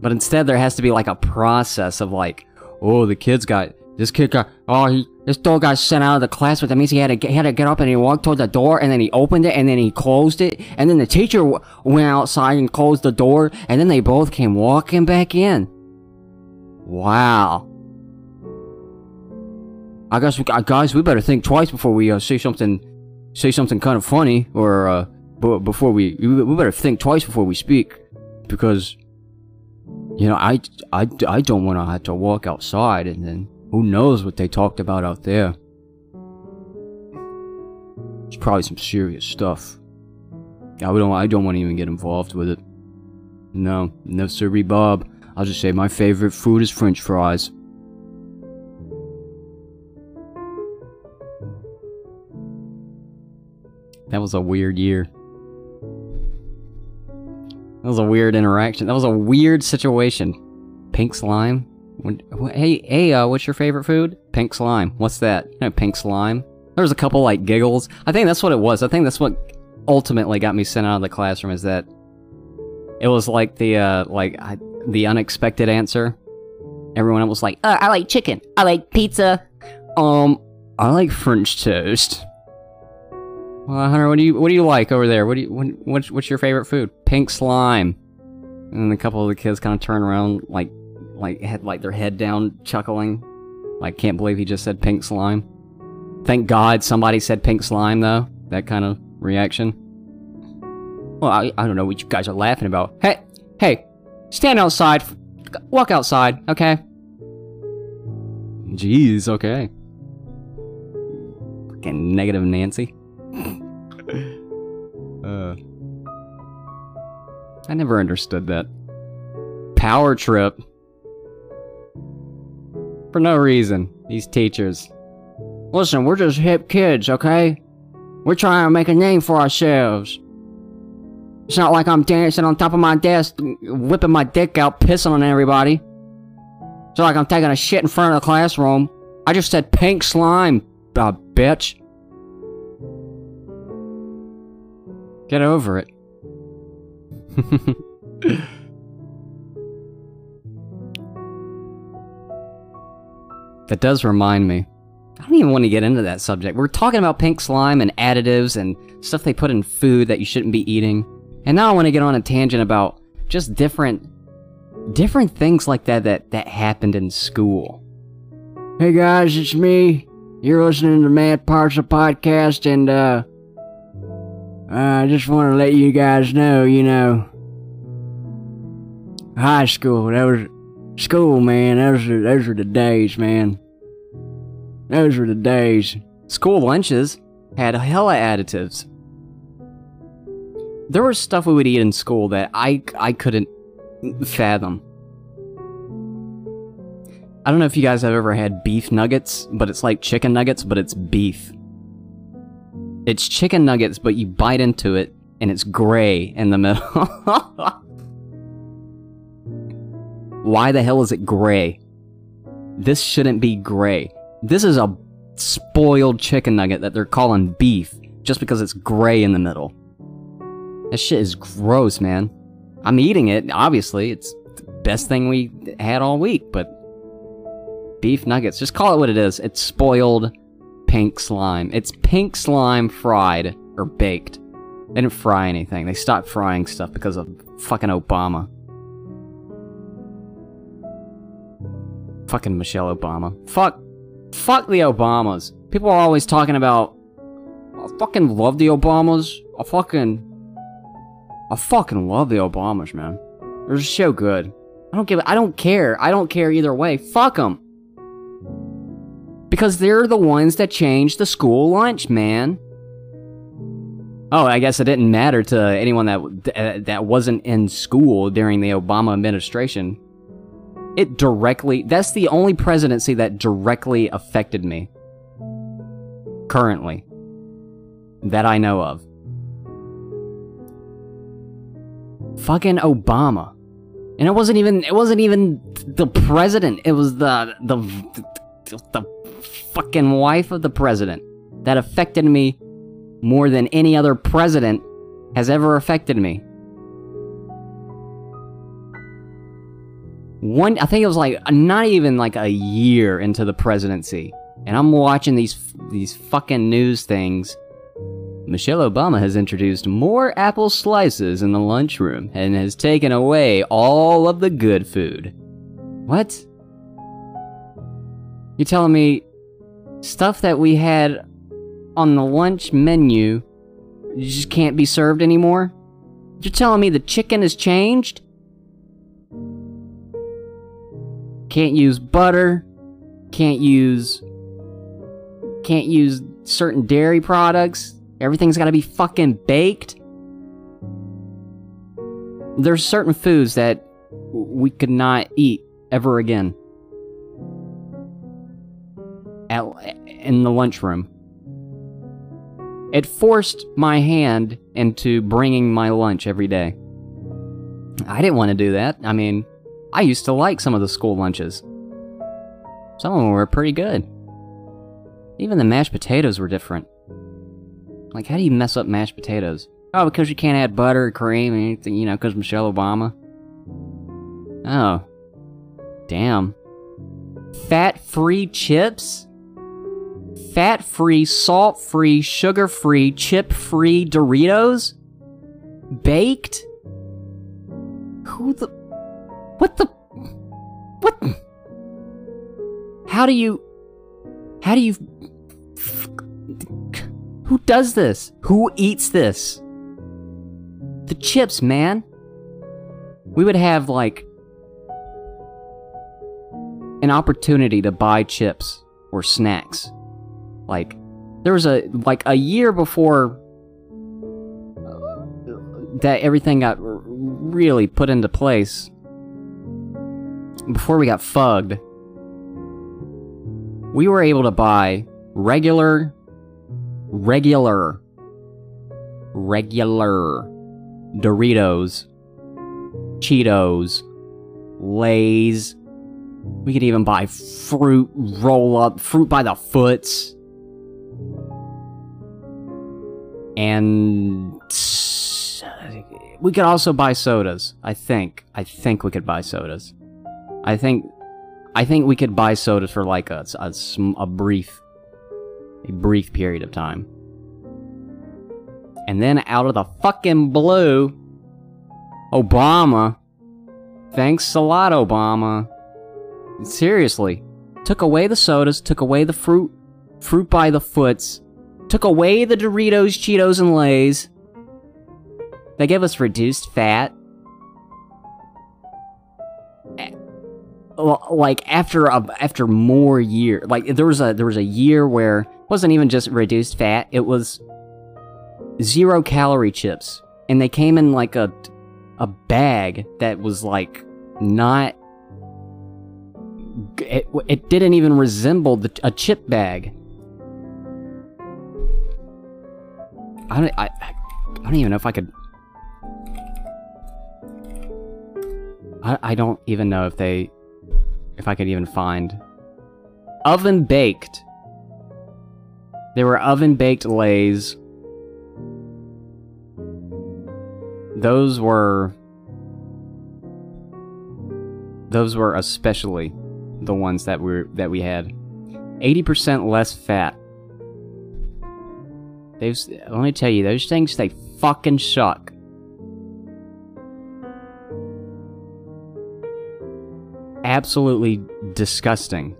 But instead, there has to be like a process of like, oh, the kids got this kid got oh he this dog got sent out of the class, but that means he had to get, he had to get up and he walked toward the door and then he opened it and then he closed it and then the teacher went outside and closed the door and then they both came walking back in. Wow. I guess, we, guys, we better think twice before we uh, say something, say something kind of funny, or uh, before we, we better think twice before we speak, because, you know, I, I, I don't want to have to walk outside, and then who knows what they talked about out there. It's probably some serious stuff. I don't, I don't want to even get involved with it. No, no sirree, Bob. I'll just say my favorite food is French fries. That was a weird year. That was a weird interaction. That was a weird situation. Pink slime? Hey, hey, uh, what's your favorite food? Pink slime. What's that? You know, pink slime? There was a couple, like, giggles. I think that's what it was. I think that's what ultimately got me sent out of the classroom is that it was like the, uh, like, I, the unexpected answer. Everyone was like, uh, I like chicken. I like pizza. Um, I like French toast. Well, Hunter, what do you what do you like over there? What do you what, what's what's your favorite food? Pink slime. And a couple of the kids kind of turn around, like like had like their head down, chuckling, like can't believe he just said pink slime. Thank God somebody said pink slime though. That kind of reaction. Well, I I don't know what you guys are laughing about. Hey hey, stand outside, walk outside, okay? Jeez, okay. Fucking negative Nancy. uh, I never understood that. Power trip. For no reason. These teachers. Listen, we're just hip kids, okay? We're trying to make a name for ourselves. It's not like I'm dancing on top of my desk, whipping my dick out, pissing on everybody. It's not like I'm taking a shit in front of the classroom. I just said pink slime, uh, bitch. Get over it. that does remind me. I don't even want to get into that subject. We're talking about pink slime and additives and stuff they put in food that you shouldn't be eating. And now I want to get on a tangent about just different different things like that that that happened in school. Hey guys, it's me. You're listening to Mad Parts of Podcast and uh I just want to let you guys know, you know, high school, that was school, man. Those are those are the days, man. Those were the days. School lunches had hella additives. There was stuff we would eat in school that I I couldn't fathom. I don't know if you guys have ever had beef nuggets, but it's like chicken nuggets, but it's beef. It's chicken nuggets, but you bite into it and it's gray in the middle. Why the hell is it gray? This shouldn't be gray. This is a spoiled chicken nugget that they're calling beef just because it's gray in the middle. That shit is gross, man. I'm eating it, obviously. It's the best thing we had all week, but beef nuggets, just call it what it is. It's spoiled pink slime. It's pink slime fried or baked. They didn't fry anything. They stopped frying stuff because of fucking Obama. Fucking Michelle Obama. Fuck. Fuck the Obamas. People are always talking about. I fucking love the Obamas. I fucking. I fucking love the Obamas, man. They're just so good. I don't give. I don't care. I don't care either way. Fuck them. Because they're the ones that changed the school lunch, man. Oh, I guess it didn't matter to anyone that uh, that wasn't in school during the Obama administration. It directly, that's the only presidency that directly affected me. Currently. That I know of. Fucking Obama. And it wasn't even, it wasn't even the president. It was the, the, the, the fucking wife of the president that affected me more than any other president has ever affected me. One I think it was like not even like a year into the presidency, and I'm watching these these fucking news things. Michelle Obama has introduced more apple slices in the lunchroom and has taken away all of the good food. What? You're telling me stuff that we had on the lunch menu just can't be served anymore? You're telling me the chicken has changed? Can't use butter, can't use can't use certain dairy products. Everything's got to be fucking baked. There's certain foods that we could not eat ever again. At, in the lunchroom. It forced my hand into bringing my lunch every day. I didn't want to do that. I mean, I used to like some of the school lunches. Some of them were pretty good. Even the mashed potatoes were different. Like, how do you mess up mashed potatoes? Oh, because you can't add butter or cream or anything, you know, because Michelle Obama. Oh. Damn. Fat free chips? Fat free, salt free, sugar free, chip free Doritos? Baked? Who the. What the. What? How do you. How do you. Who does this? Who eats this? The chips, man. We would have, like, an opportunity to buy chips or snacks. Like, there was a, like, a year before uh, that everything got really put into place, before we got fugged, we were able to buy regular, regular, regular Doritos, Cheetos, Lays. We could even buy fruit roll up, fruit by the foots. And we could also buy sodas. I think. I think we could buy sodas. I think I think we could buy sodas for like a, a, a brief a brief period of time. And then out of the fucking blue, Obama, thanks a lot, Obama. Seriously, took away the sodas, took away the fruit, fruit by the foots, took away the Doritos, Cheetos, and Lays. They gave us reduced fat. Like after a, after more year, like there was a there was a year where it wasn't even just reduced fat, it was zero calorie chips. And they came in like a a bag that was like not it, it didn't even resemble the, a chip bag. I don't I, I don't even know if I could I, I don't even know if they if I could even find. Oven baked. There were oven baked lays. Those were those were especially the ones that we that we had. 80% less fat. Those let me tell you those things they fucking suck absolutely disgusting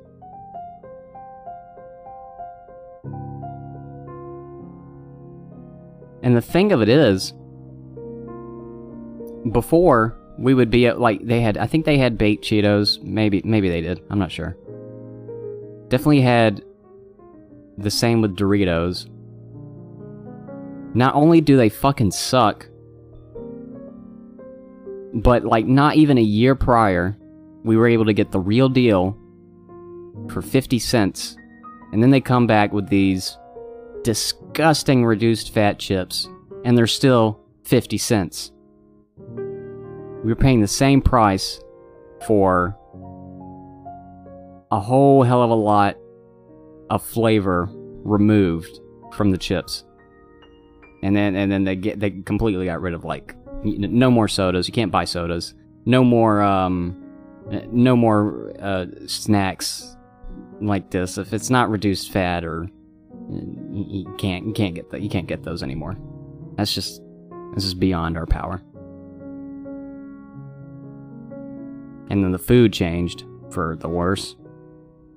and the thing of it is before we would be at like they had I think they had baked Cheetos. Maybe maybe they did. I'm not sure. Definitely had the same with Doritos. Not only do they fucking suck, but like not even a year prior, we were able to get the real deal for 50 cents. And then they come back with these disgusting reduced fat chips, and they're still 50 cents we were paying the same price for a whole hell of a lot of flavor removed from the chips. And then and then they get they completely got rid of like no more sodas. You can't buy sodas. No more um no more uh, snacks like this if it's not reduced fat or you can't you can't get that you can't get those anymore. That's just this is beyond our power. And then the food changed for the worse.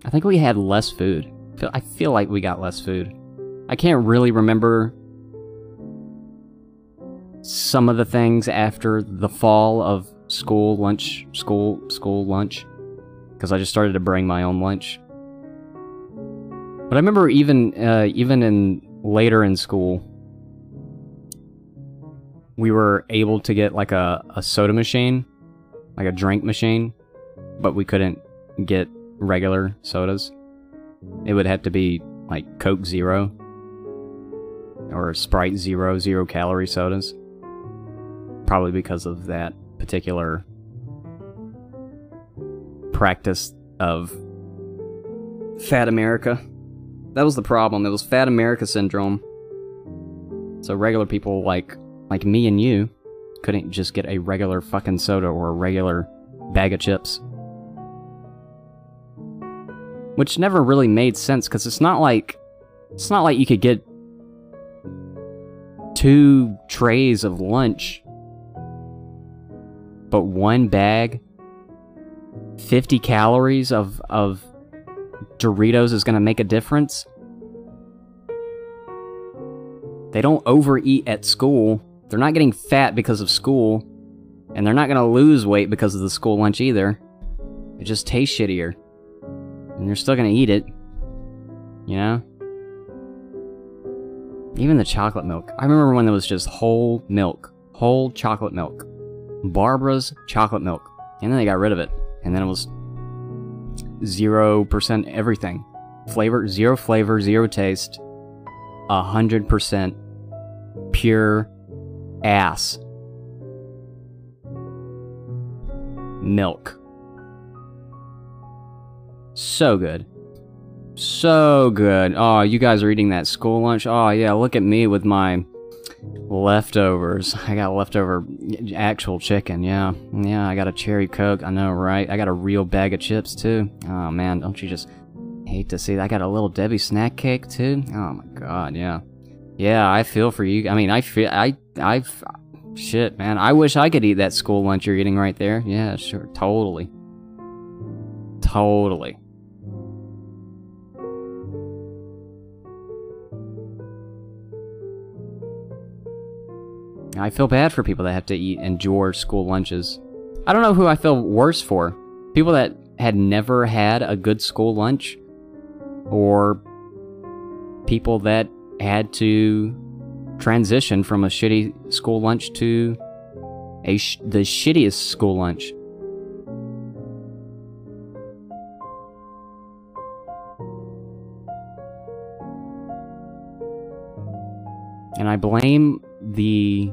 I think we had less food. I feel like we got less food. I can't really remember some of the things after the fall of school lunch, school school lunch, because I just started to bring my own lunch. But I remember even uh, even in later in school, we were able to get like a, a soda machine, like a drink machine, but we couldn't get regular sodas. It would have to be like Coke Zero or Sprite Zero, zero calorie sodas. Probably because of that particular practice of Fat America. That was the problem. It was Fat America syndrome. So regular people like like me and you couldn't just get a regular fucking soda or a regular bag of chips. Which never really made sense cuz it's not like it's not like you could get two trays of lunch but one bag 50 calories of of Doritos is going to make a difference. They don't overeat at school. They're not getting fat because of school, and they're not going to lose weight because of the school lunch either. It just tastes shittier. And you're still going to eat it. You know? Even the chocolate milk. I remember when there was just whole milk. Whole chocolate milk. Barbara's chocolate milk. And then they got rid of it. And then it was 0% everything. Flavor, zero flavor, zero taste. 100% pure ass. Milk. So good. So good. Oh, you guys are eating that school lunch? Oh, yeah, look at me with my leftovers. I got leftover actual chicken, yeah. Yeah, I got a cherry coke, I know, right? I got a real bag of chips, too. Oh, man, don't you just hate to see that? I got a little Debbie snack cake, too. Oh, my God, yeah. Yeah, I feel for you. I mean, I feel, I, I, shit, man. I wish I could eat that school lunch you're eating right there. Yeah, sure, totally. Totally. I feel bad for people that have to eat endure school lunches. I don't know who I feel worse for. People that had never had a good school lunch or people that had to transition from a shitty school lunch to a sh- the shittiest school lunch. And I blame the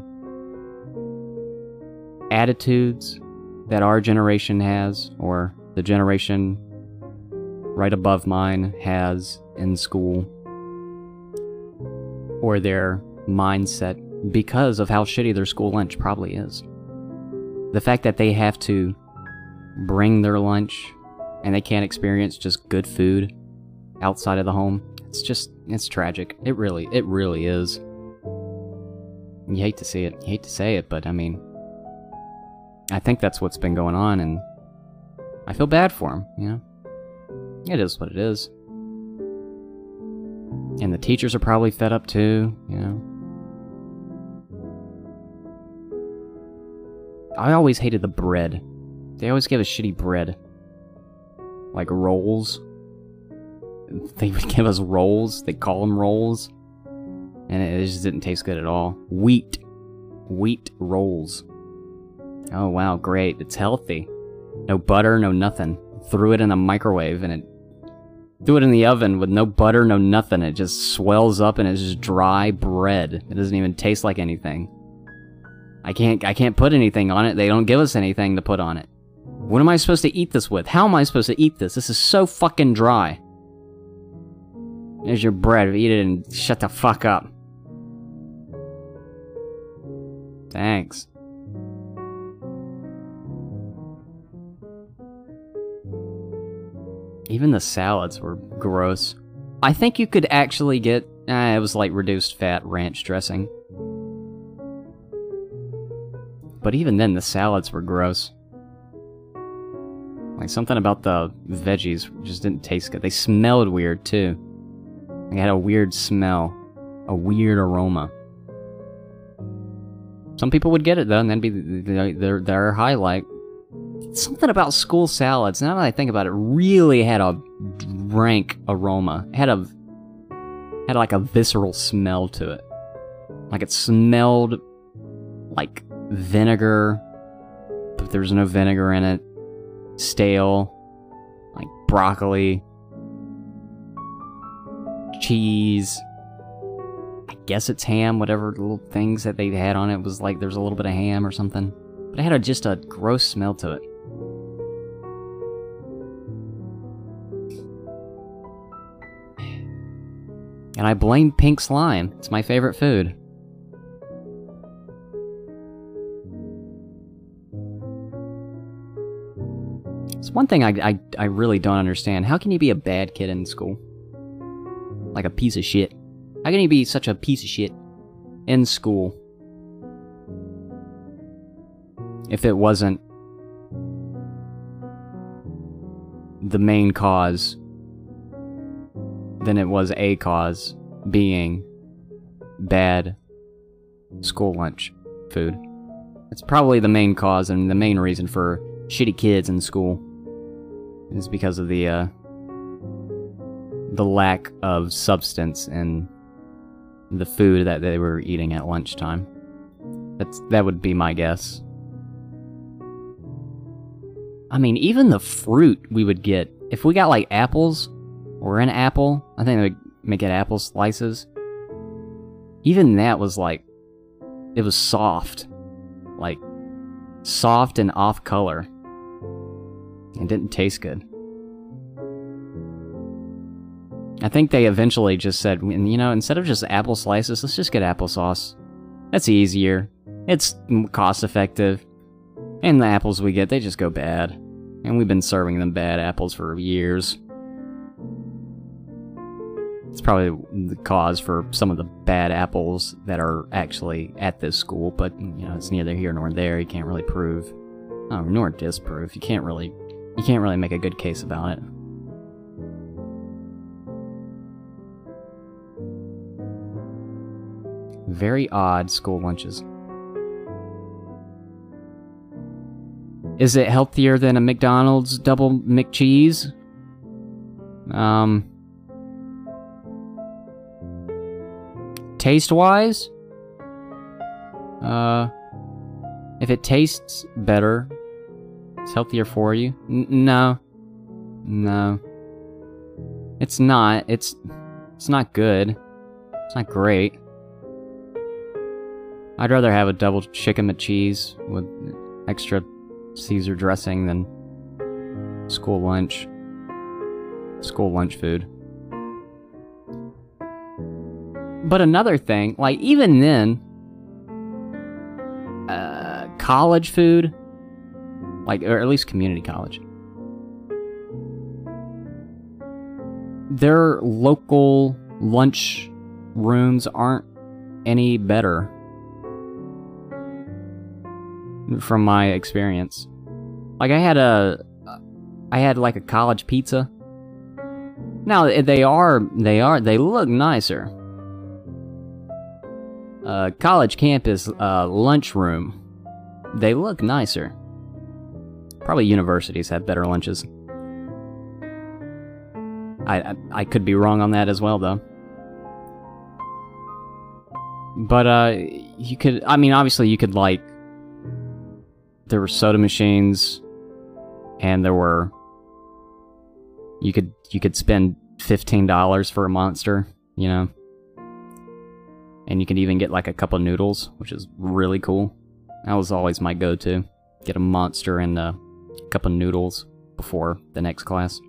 attitudes that our generation has, or the generation right above mine has in school, or their mindset because of how shitty their school lunch probably is. The fact that they have to bring their lunch and they can't experience just good food outside of the home, it's just, it's tragic. It really, it really is. You hate to see it, you hate to say it, but I mean, I think that's what's been going on, and I feel bad for him, you know? It is what it is. And the teachers are probably fed up too, you know? I always hated the bread. They always gave us shitty bread. Like rolls. They would give us rolls. They call them rolls. And it just didn't taste good at all. Wheat. Wheat rolls. Oh wow, great. It's healthy. No butter, no nothing. Threw it in the microwave and it threw it in the oven with no butter, no nothing. It just swells up and it's just dry bread. It doesn't even taste like anything. I can't I can't put anything on it. They don't give us anything to put on it. What am I supposed to eat this with? How am I supposed to eat this? This is so fucking dry. There's your bread. Eat it and shut the fuck up. Thanks. Even the salads were gross. I think you could actually get. Eh, it was like reduced fat ranch dressing. But even then, the salads were gross. Like something about the veggies just didn't taste good. They smelled weird too. They had a weird smell, a weird aroma. Some people would get it though, and that'd be their their highlight. Something about school salads. Now that I think about it, really had a rank aroma. It had a had like a visceral smell to it. Like it smelled like vinegar, but there was no vinegar in it. Stale, like broccoli, cheese. I guess it's ham, whatever little things that they had on it was like there's a little bit of ham or something. But it had a, just a gross smell to it. And I blame pink slime. It's my favorite food. It's one thing I, I, I really don't understand. How can you be a bad kid in school? Like a piece of shit. How can you be such a piece of shit in school? If it wasn't the main cause, then it was a cause being bad school lunch food. It's probably the main cause and the main reason for shitty kids in school is because of the uh, the lack of substance in the food that they were eating at lunchtime. That's that would be my guess. I mean, even the fruit we would get if we got like apples or an apple, I think they would make it apple slices. Even that was like it was soft. Like soft and off color. It didn't taste good. I think they eventually just said, you know, instead of just apple slices, let's just get applesauce. That's easier. It's cost effective. And the apples we get, they just go bad. And we've been serving them bad apples for years. It's probably the cause for some of the bad apples that are actually at this school, but, you know, it's neither here nor there. You can't really prove. Oh, nor disprove. You can't really you can't really make a good case about it. Very odd school lunches. Is it healthier than a McDonald's double McCheese? Um. Taste wise? Uh. If it tastes better, it's healthier for you. N no. No. It's not. It's it's not good. It's not great. I'd rather have a double chicken McCheese with extra Caesar dressing than school lunch. School lunch food. But another thing, like even then, uh, college food, like or at least community college, their local lunch rooms aren't any better from my experience. Like I had a I had like a college pizza. Now they are they are they look nicer. Uh, college campus uh, lunchroom. They look nicer. Probably universities have better lunches. I, I, I could be wrong on that as well though. But uh you could I mean obviously you could like there were soda machines and there were you could you could spend $15 for a monster, you know. And you could even get like a cup of noodles, which is really cool. That was always my go-to. Get a monster and a cup of noodles before the next class.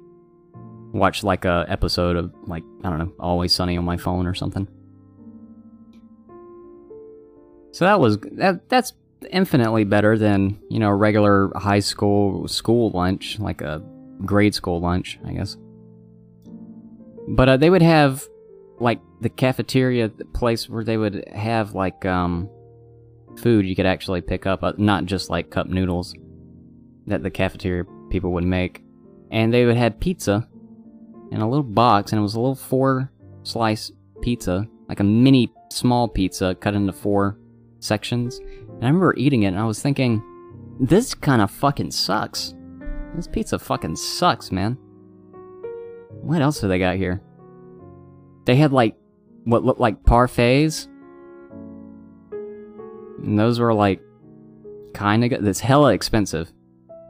Watch like a episode of like I don't know, Always Sunny on my phone or something. So that was that that's infinitely better than, you know, regular high school school lunch, like a grade school lunch, I guess. But uh, they would have like the cafeteria place where they would have like um food you could actually pick up, uh, not just like cup noodles that the cafeteria people would make. And they would have pizza in a little box and it was a little four slice pizza, like a mini small pizza cut into four sections. And I remember eating it and I was thinking, this kind of fucking sucks. This pizza fucking sucks, man. What else do they got here? They had like what looked like parfaits. And those were like kind of good. Hella expensive.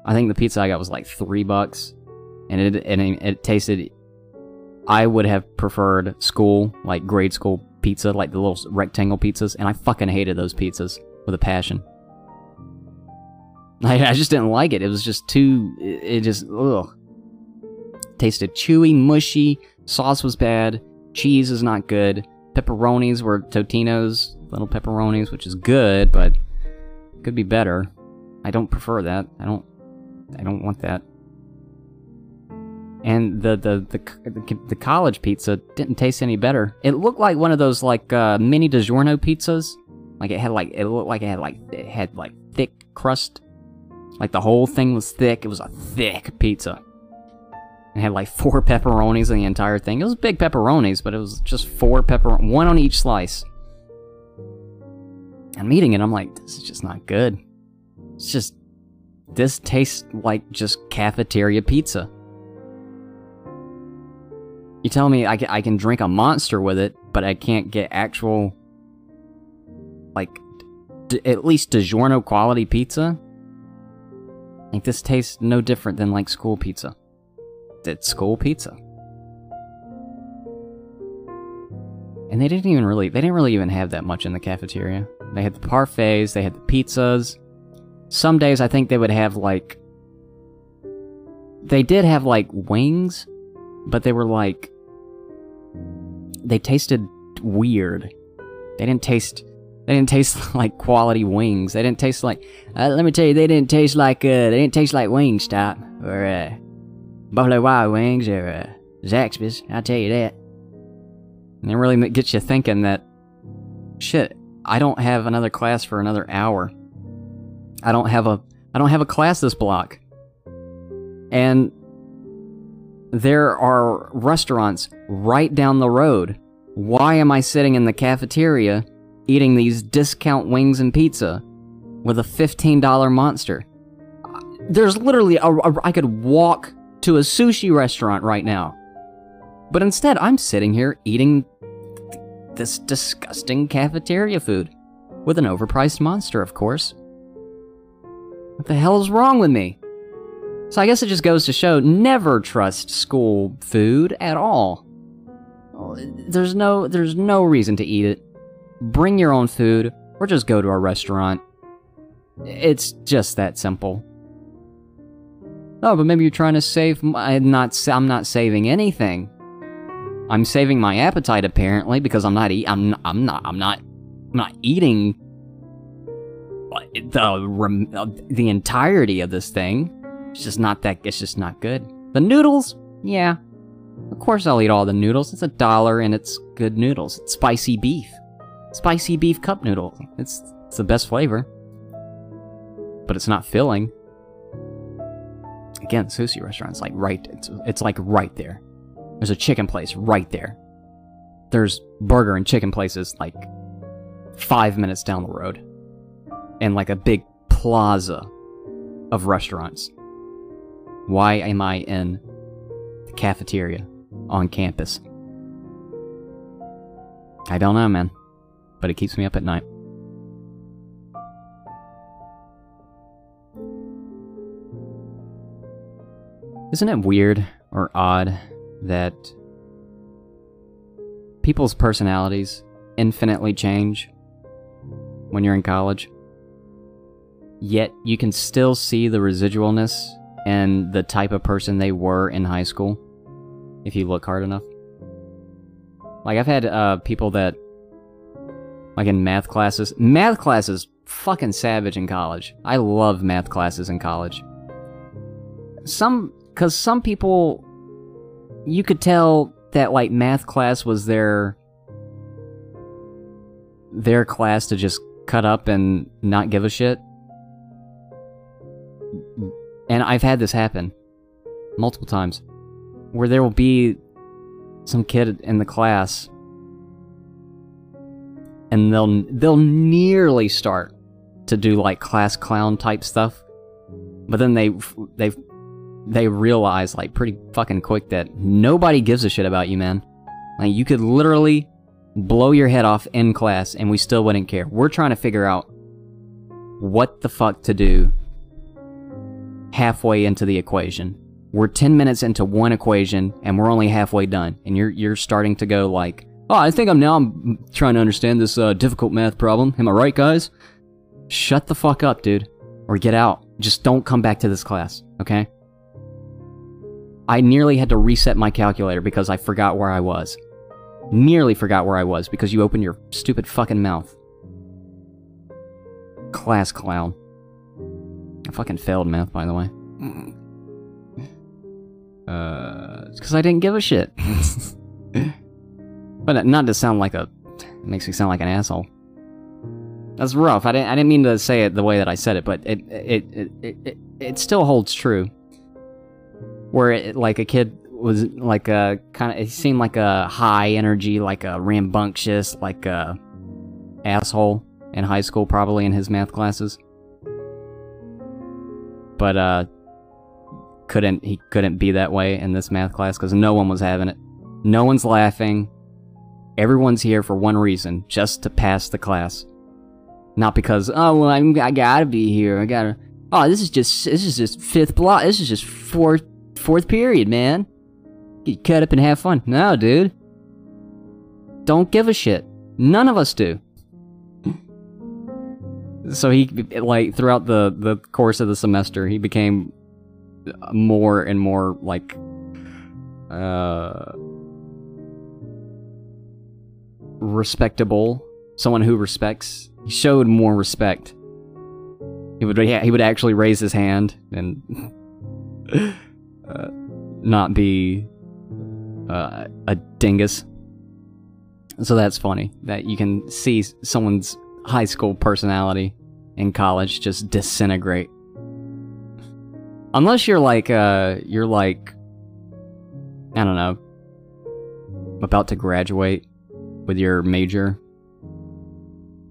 I think the pizza I got was like three bucks, and it and it, it tasted. I would have preferred school, like grade school pizza, like the little rectangle pizzas, and I fucking hated those pizzas with a passion. I, I just didn't like it. It was just too. It, just ugh. Tasted chewy, mushy. Sauce was bad. Cheese is not good. Pepperonis were Totino's little pepperonis, which is good, but could be better. I don't prefer that. I don't. I don't want that. And the the the the, the college pizza didn't taste any better. It looked like one of those like uh, mini DiGiorno pizzas. Like it had like it looked like it had like it had like thick crust. Like the whole thing was thick. It was a thick pizza. It had like four pepperonis in the entire thing. It was big pepperonis, but it was just four pepper, one on each slice. I'm eating it. I'm like, this is just not good. It's just this tastes like just cafeteria pizza. You tell me I can, I can drink a monster with it, but I can't get actual, like, at least DiGiorno quality pizza? Like, this tastes no different than, like, school pizza. It's school pizza. And they didn't even really, they didn't really even have that much in the cafeteria. They had the parfaits, they had the pizzas. Some days I think they would have, like, they did have, like, wings, but they were, like, they tasted weird. They didn't taste. They didn't taste like quality wings. They didn't taste like. Uh, let me tell you, they didn't taste like. Uh, they didn't taste like Wingstop or uh, Buffalo Wild Wings or uh, Zaxby's. I'll tell you that. And it really gets you thinking that. Shit, I don't have another class for another hour. I don't have a. I don't have a class this block. And there are restaurants right down the road. Why am I sitting in the cafeteria eating these discount wings and pizza with a $15 monster? There's literally a, a, I could walk to a sushi restaurant right now. But instead, I'm sitting here eating this disgusting cafeteria food with an overpriced monster, of course. What the hell is wrong with me? So I guess it just goes to show never trust school food at all. There's no there's no reason to eat it. Bring your own food or just go to a restaurant. It's just that simple. Oh, but maybe you're trying to save I'm not I'm not saving anything. I'm saving my appetite apparently because I'm not eat I'm I'm not I'm not I'm not eating uh, the uh, the entirety of this thing. It's just not that, it's just not good. The noodles? Yeah. Of course I'll eat all the noodles. It's a dollar and it's good noodles. It's spicy beef. Spicy beef cup noodle. It's, it's the best flavor. But it's not filling. Again, sushi restaurants like right, it's, it's like right there. There's a chicken place right there. There's burger and chicken places like five minutes down the road. And like a big plaza of restaurants. Why am I in the cafeteria on campus? I don't know, man. But it keeps me up at night. Isn't it weird or odd that people's personalities infinitely change when you're in college? Yet you can still see the residualness and the type of person they were in high school if you look hard enough. Like I've had uh, people that like in math classes, math classes fucking savage in college. I love math classes in college. Some cuz some people you could tell that like math class was their their class to just cut up and not give a shit. And I've had this happen multiple times where there will be some kid in the class and they'll they'll nearly start to do like class clown type stuff. But then they they they realize like pretty fucking quick that nobody gives a shit about you man. Like you could literally blow your head off in class and we still wouldn't care. We're trying to figure out what the fuck to do halfway into the equation. We're 10 minutes into one equation and we're only halfway done and you're you're starting to go like oh i think i'm now i'm trying to understand this uh, difficult math problem. Am i right guys? Shut the fuck up dude. Or get out. Just don't come back to this class okay? I nearly had to reset my calculator because i forgot where i was. Nearly forgot where i was because you opened your stupid fucking mouth. Class clown. I fucking failed math by the way. Uh, because I didn't give a shit. but not to sound like a, it makes me sound like an asshole. That's rough. I didn't. I didn't mean to say it the way that I said it, but it it it it, it, it still holds true. Where it, like a kid was like a kind of, it seemed like a high energy, like a rambunctious, like a asshole in high school, probably in his math classes. But uh, couldn't he couldn't be that way in this math class because no one was having it. No one's laughing. Everyone's here for one reason, just to pass the class. Not because oh well I'm, I gotta be here. I gotta. Oh this is just this is just fifth block. This is just fourth fourth period, man. Get cut up and have fun. No, dude. Don't give a shit. None of us do. So he like throughout the the course of the semester, he became more and more like uh respectable someone who respects he showed more respect. He would he would actually raise his hand and uh, not be uh, a dingus. So that's funny that you can see someone's high school personality in college just disintegrate. Unless you're like, uh, you're like, I don't know, about to graduate with your major,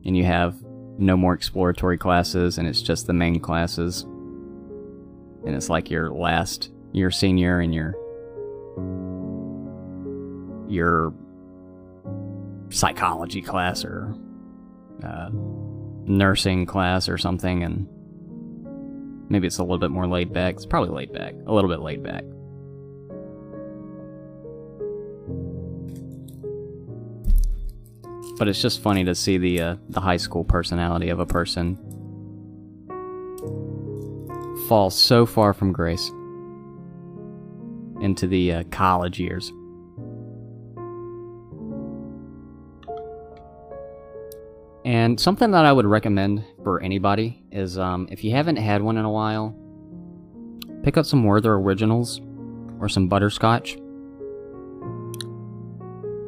and you have no more exploratory classes, and it's just the main classes, and it's like your last, your senior, and your, your psychology class or uh, nursing class or something, and Maybe it's a little bit more laid back. It's probably laid back. A little bit laid back. But it's just funny to see the uh, the high school personality of a person fall so far from grace into the uh, college years. And something that I would recommend for anybody is um, if you haven't had one in a while, pick up some Werther Originals or some butterscotch.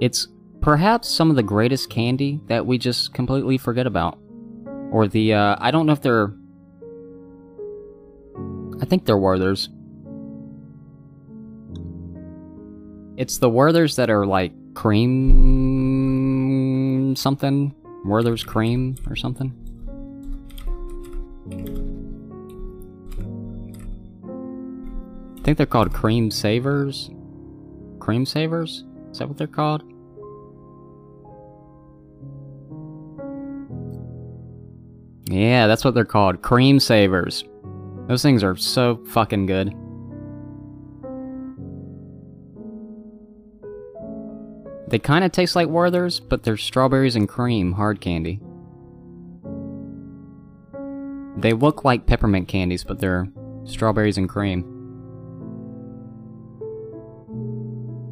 It's perhaps some of the greatest candy that we just completely forget about. Or the, uh, I don't know if they're. I think they're Werthers. It's the Werthers that are like cream something Werther's cream or something? I think they're called Creme Savers. Creme Savers? Is that what they're called? Yeah, that's what they're called. Creme Savers. Those things are so fucking good. They kind of taste like Werther's, but they're strawberries and cream hard candy. They look like peppermint candies, but they're strawberries and cream.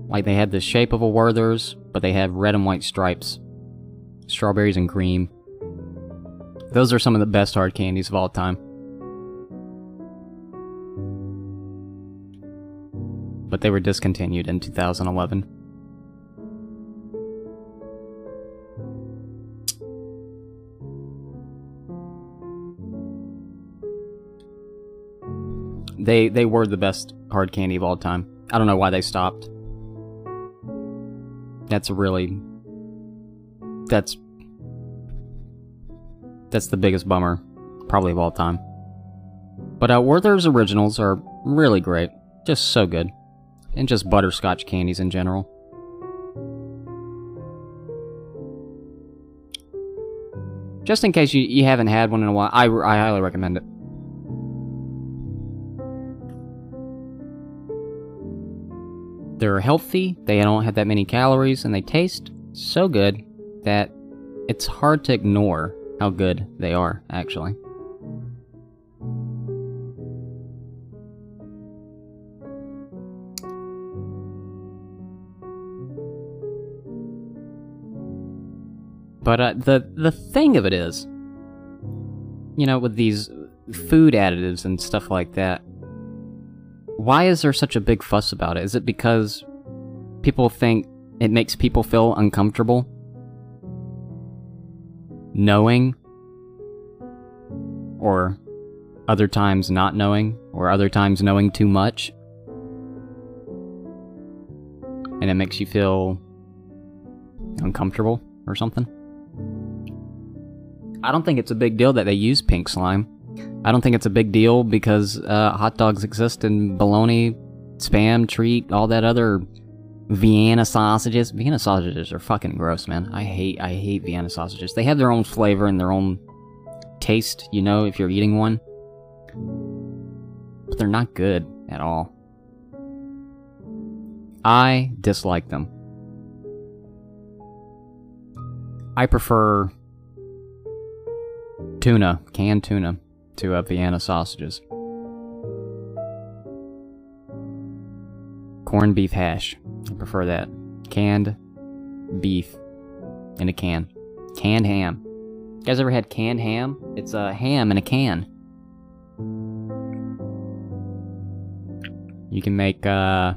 Like they have the shape of a Werther's, but they have red and white stripes. Strawberries and cream. Those are some of the best hard candies of all time. But they were discontinued in 2011. They they were the best hard candy of all time. I don't know why they stopped. That's really that's that's the biggest bummer, probably of all time. But uh, Werther's originals are really great, just so good, and just butterscotch candies in general. Just in case you, you haven't had one in a while, I, I highly recommend it. They're healthy, they don't have that many calories, and they taste so good that it's hard to ignore how good they are, actually. But uh, the the thing of it is, you know, with these food additives and stuff like that, why is there such a big fuss about it? Is it because people think it makes people feel uncomfortable? Knowing? Or other times not knowing? Or other times knowing too much? And it makes you feel uncomfortable or something? I don't think it's a big deal that they use pink slime. I don't think it's a big deal because uh, hot dogs exist in bologna, spam, treat, all that other Vienna sausages. Vienna sausages are fucking gross, man. I hate I hate Vienna sausages. They have their own flavor and their own taste, you know, if you're eating one. But they're not good at all. I dislike them. I prefer tuna, canned tuna, to uh, Vienna sausages. Corned beef hash. I prefer that. Canned beef in a can. Canned ham. You guys ever had canned ham? It's a ham in a can. You can make uh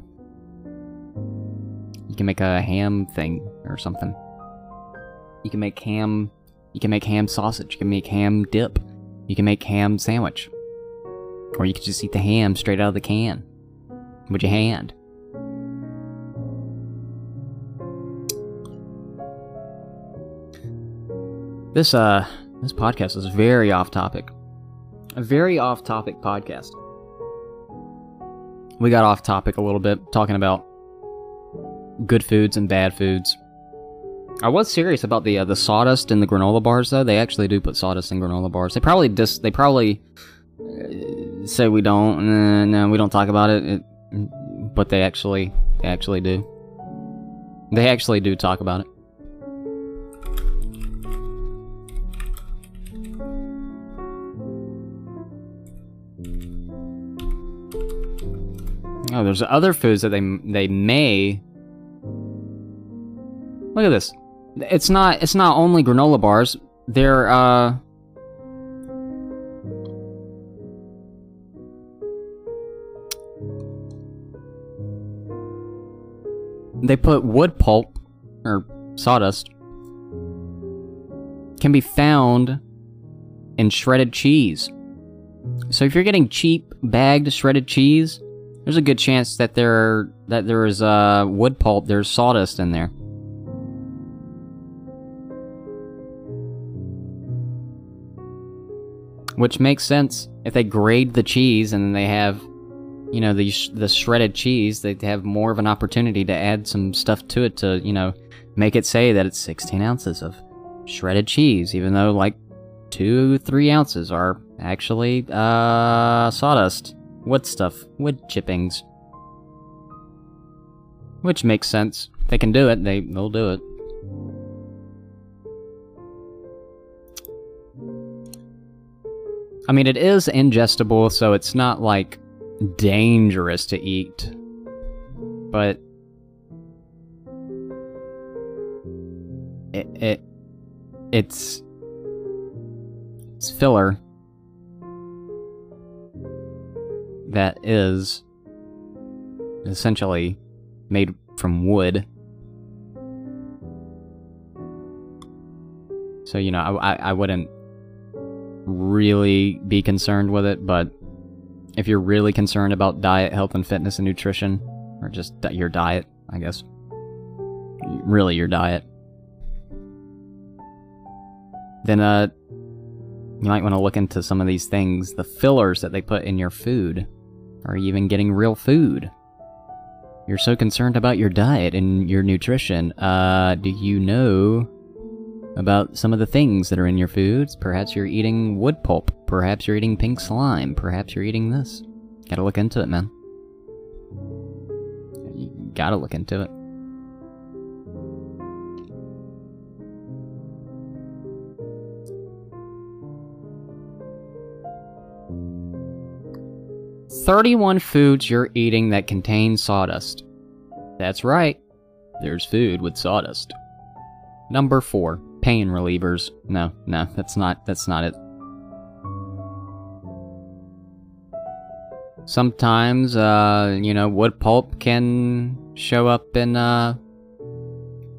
you can make a ham thing or something. You can make ham you can make ham sausage, you can make ham dip, you can make ham sandwich. Or you can just eat the ham straight out of the can with your hand. This uh this podcast is very off topic. A very off topic podcast. We got off topic a little bit talking about good foods and bad foods. I was serious about the uh, the sawdust in the granola bars though. They actually do put sawdust in granola bars. They probably dis they probably uh, say we don't. Uh, no, we don't talk about it. it. But they actually they actually do. They actually do talk about it. Oh, there's other foods that they they may. Look at this. It's not it's not only granola bars. They're uh They put wood pulp or sawdust can be found in shredded cheese. So if you're getting cheap bagged shredded cheese, there's a good chance that there that there is uh, wood pulp, there's sawdust in there. Which makes sense if they grade the cheese and they have, you know, the sh- the shredded cheese, they have more of an opportunity to add some stuff to it to, you know, make it say that it's 16 ounces of shredded cheese, even though like two, three ounces are actually uh, sawdust, wood stuff, wood chippings. Which makes sense. They can do it. They they'll do it. I mean, it is ingestible, so it's not like dangerous to eat. But it, it it's it's filler that is essentially made from wood. So you know, I, I, I wouldn't really be concerned with it, but if you're really concerned about diet, health, and fitness and nutrition, or just your diet, I guess, really your diet. Then uh you might want to look into some of these things, the fillers that they put in your food. Are you even getting real food? You're so concerned about your diet and your nutrition. Uh, do you know about some of the things that are in your foods? Perhaps you're eating wood pulp. Perhaps you're eating pink slime. Perhaps you're eating this. Gotta look into it, man. You gotta look into it. Thirty-one foods you're eating that contain sawdust. That's right. There's food with sawdust. Number four, pain relievers. No, no, that's not that's not it. Sometimes, uh, you know, wood pulp can show up in, uh,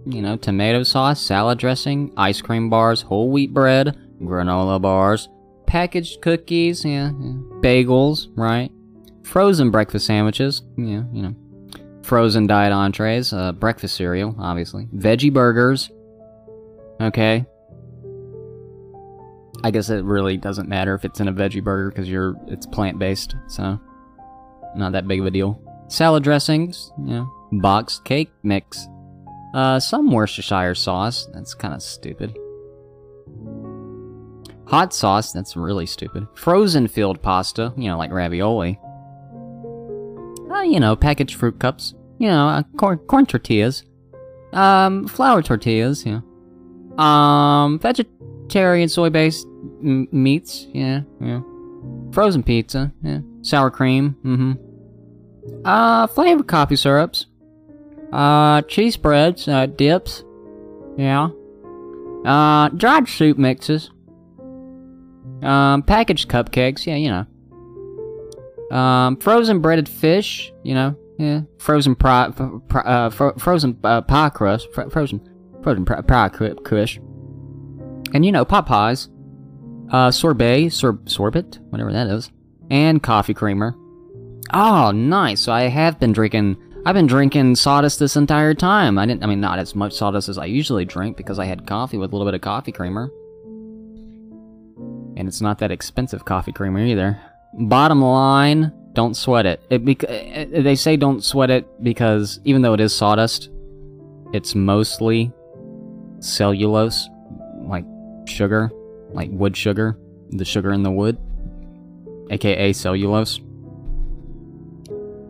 you know, tomato sauce, salad dressing, ice cream bars, whole wheat bread, granola bars, packaged cookies, yeah, yeah. bagels, right? Frozen breakfast sandwiches, yeah, you know. Frozen diet entrees, uh, breakfast cereal, obviously. Veggie burgers, okay. I guess it really doesn't matter if it's in a veggie burger because you're it's plant based, so not that big of a deal. Salad dressings, you know, boxed cake mix, uh, some Worcestershire sauce. That's kind of stupid. Hot sauce. That's really stupid. Frozen filled pasta, you know, like ravioli. Uh, you know, packaged fruit cups. You know, uh, corn, corn tortillas. Um, flour tortillas. Yeah. Um, vegetarian soy-based meats. Yeah, yeah. Frozen pizza. Yeah. Sour cream. Mm-hmm. Uh, flavored coffee syrups. Uh, cheese spreads. Uh, dips. Yeah. Uh, dried soup mixes. Um, packaged cupcakes. Yeah, you know. Um, frozen breaded fish, you know, yeah. Frozen pie, uh, fro frozen uh, pie crust, fr frozen, frozen pie crust, and you know, pot pies, uh, sorbet, sor sorbet, whatever that is, and coffee creamer. Oh, nice. So I have been drinking. I've been drinking sawdust this entire time. I didn't. I mean, not as much sawdust as I usually drink because I had coffee with a little bit of coffee creamer, and it's not that expensive coffee creamer either. Bottom line, don't sweat it. it eh, they say don't sweat it because even though it is sawdust, it's mostly cellulose, like sugar, like wood sugar, the sugar in the wood, aka cellulose.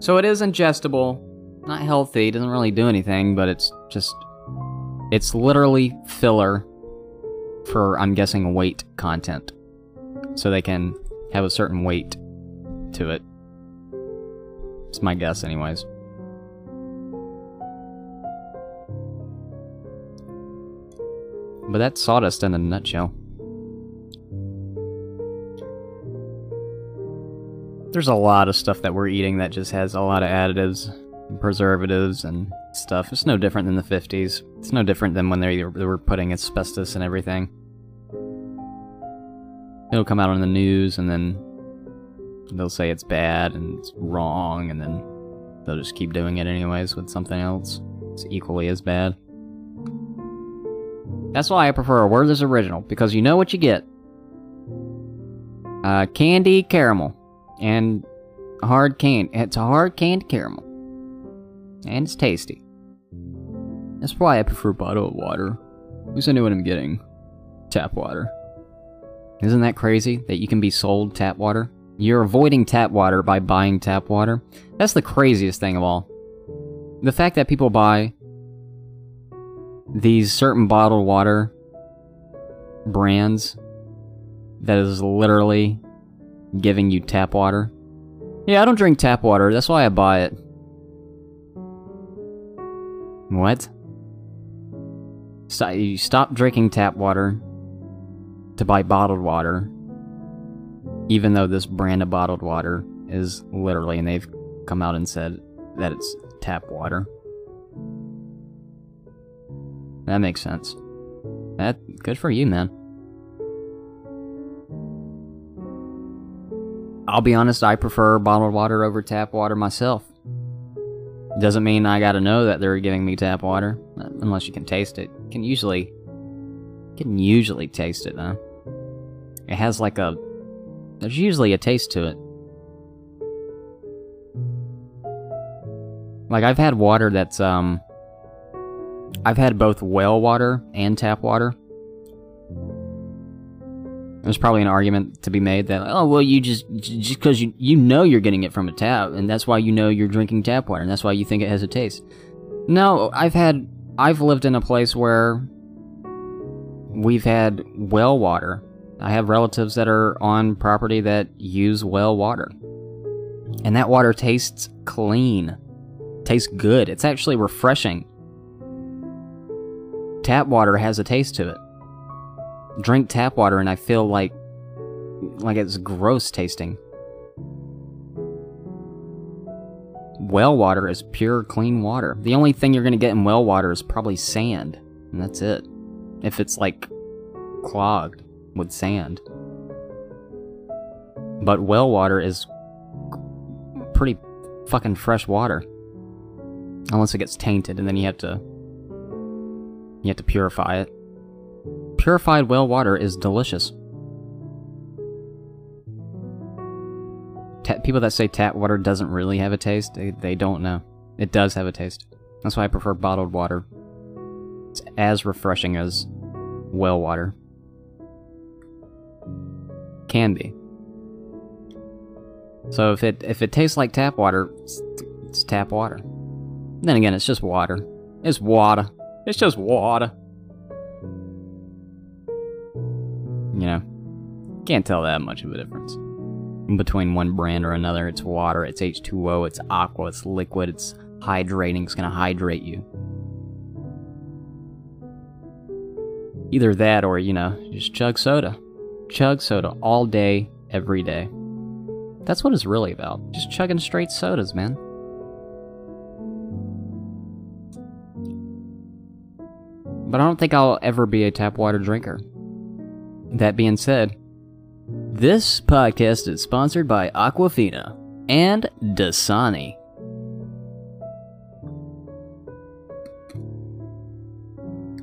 So it is ingestible, not healthy, doesn't really do anything, but it's just, it's literally filler for, I'm guessing, weight content. So they can have a certain weight to it. It's my guess, anyways. But that's sawdust in a nutshell. There's a lot of stuff that we're eating that just has a lot of additives, and preservatives, and stuff. It's no different than the 50s. It's no different than when they, were putting asbestos and everything. It'll come out on the news, and then they'll say it's bad and it's wrong, and then they'll just keep doing it anyways with something else. It's equally as bad. That's why I prefer a Werther's Original, because you know what you get. Uh, candy caramel. And hard can. It's a hard candy caramel. And it's tasty. That's why I prefer bottled water. At least I know what I'm getting. Tap water. Isn't that crazy that you can be sold tap water? You're avoiding tap water by buying tap water. That's the craziest thing of all. The fact that people buy these certain bottled water brands that is literally giving you tap water. Yeah, I don't drink tap water, that's why I buy it. What? So you stop drinking tap water to buy bottled water, even though this brand of bottled water is literally, and they've come out and said that it's tap water. That makes sense. That good for you, man. I'll be honest, I prefer bottled water over tap water myself. Doesn't mean I gotta know that they're giving me tap water, unless you can taste it. Can usually, can usually taste it though. It has like a, there's usually a taste to it. Like I've had water that's um, I've had both well water and tap water. There's probably an argument to be made that oh well you just just because you you know you're getting it from a tap and that's why you know you're drinking tap water and that's why you think it has a taste. No, I've had I've lived in a place where we've had well water. I have relatives that are on property that use well water. And that water tastes clean. Tastes good. It's actually refreshing. Tap water has a taste to it drink tap water and I feel like like it's gross tasting. Well water is pure clean water. The only thing you're going to get in well water is probably sand, and that's it. If it's like clogged with sand. But well water is pretty fucking fresh water. Unless it gets tainted and then you have to you have to purify it. Purified well water is delicious. Ta people that say tap water doesn't really have a taste, they, they don't know. It does have a taste. That's why I prefer bottled water. It's as refreshing as well water. Can be. So if it if it tastes like tap water, it's, it's tap water. Then again, it's just water. It's water. It's just water. You know, can't tell that much of a difference between one brand or another. It's water, it's H2O, it's aqua, it's liquid, it's hydrating, it's gonna hydrate you. Either that or, you know, just chug soda. Chug soda all day, every day. That's what it's really about. Just chugging straight sodas, man. But I don't think I'll ever be a tap water drinker. That being said, this podcast is sponsored by Aquafina and Dasani.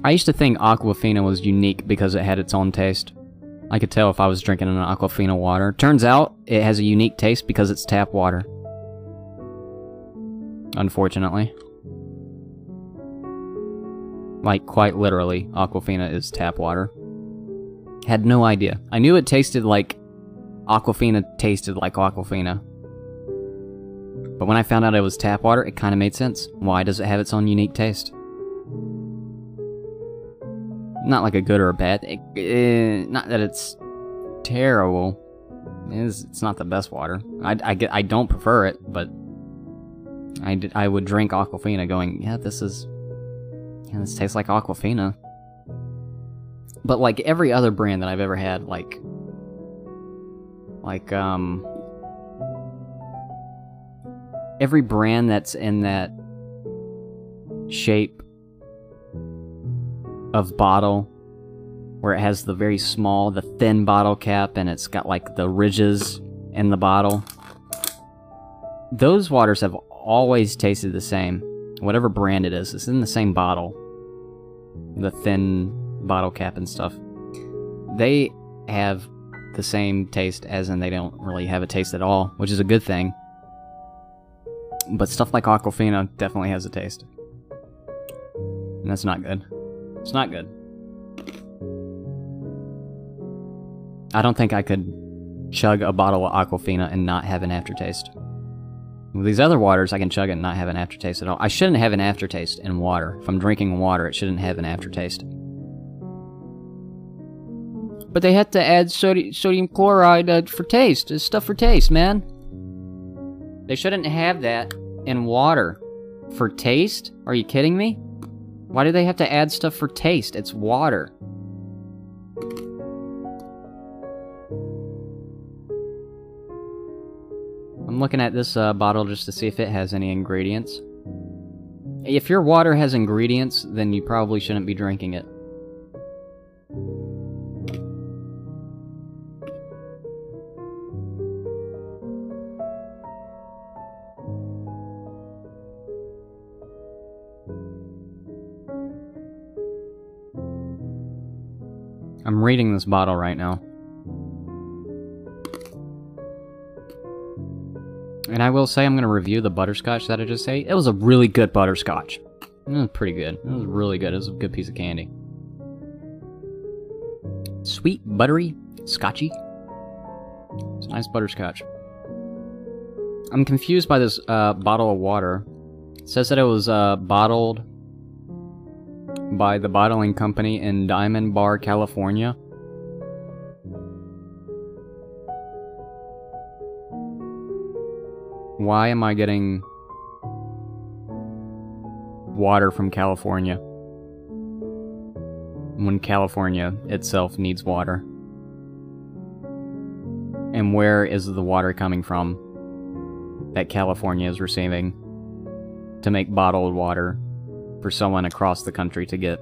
I used to think Aquafina was unique because it had its own taste. I could tell if I was drinking an Aquafina water. Turns out, it has a unique taste because it's tap water. Unfortunately. Like, quite literally, Aquafina is tap water. Had no idea. I knew it tasted like Aquafina tasted like Aquafina. But when I found out it was tap water, it kind of made sense. Why does it have its own unique taste? Not like a good or a bad. It, it, not that it's terrible. It is, it's not the best water. I, I, I don't prefer it, but I, did, I would drink Aquafina going, yeah, this is... Yeah, this tastes like Aquafina. But like every other brand that I've ever had, like like um every brand that's in that shape of bottle where it has the very small, the thin bottle cap and it's got like the ridges in the bottle. Those waters have always tasted the same. Whatever brand it is, it's in the same bottle. The thin bottle cap and stuff, they have the same taste as in they don't really have a taste at all, which is a good thing. But stuff like Aquafina definitely has a taste. And that's not good. It's not good. I don't think I could chug a bottle of Aquafina and not have an aftertaste. With these other waters, I can chug it and not have an aftertaste at all. I shouldn't have an aftertaste in water. If I'm drinking water, it shouldn't have an aftertaste. But they had to add sodi sodium chloride uh, for taste. It's stuff for taste, man. They shouldn't have that in water. For taste? Are you kidding me? Why do they have to add stuff for taste? It's water. I'm looking at this uh, bottle just to see if it has any ingredients. If your water has ingredients, then you probably shouldn't be drinking it. I'm reading this bottle right now. And I will say I'm going to review the butterscotch that I just ate. It was a really good butterscotch. It was pretty good. It was really good. It was a good piece of candy. Sweet, buttery, scotchy. It's a nice butterscotch. I'm confused by this uh, bottle of water. It says that it was uh, bottled by the bottling company in Diamond Bar, California. Why am I getting water from California when California itself needs water? And where is the water coming from that California is receiving to make bottled water for someone across the country to get?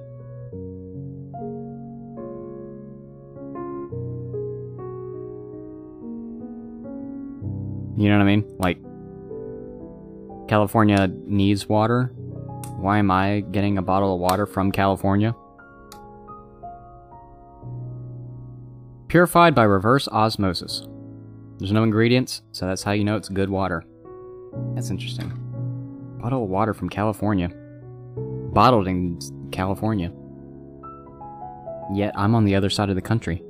You know what I mean? Like, California needs water. Why am I getting a bottle of water from California? Purified by reverse osmosis. There's no ingredients, so that's how you know it's good water. That's interesting. Bottle of water from California. Bottled in California. Yet I'm on the other side of the country.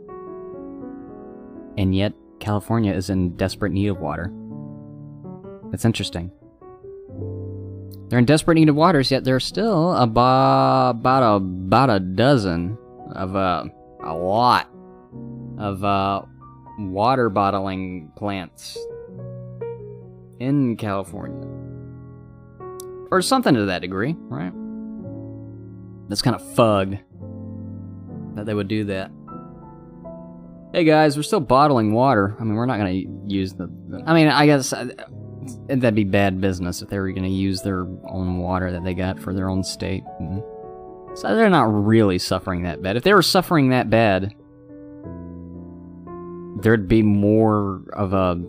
And yet California is in desperate need of water. That's interesting. They're in desperate need of waters, yet there's still about about a, about a dozen of uh, a lot of uh, water bottling plants in California, or something to that degree, right? That's kind of fug that they would do that. Hey guys, we're still bottling water. I mean, we're not gonna use the. the I mean, I guess uh, that'd be bad business if they were gonna use their own water that they got for their own state. Mhm. So they're not really suffering that bad. If they were suffering that bad, there'd be more of a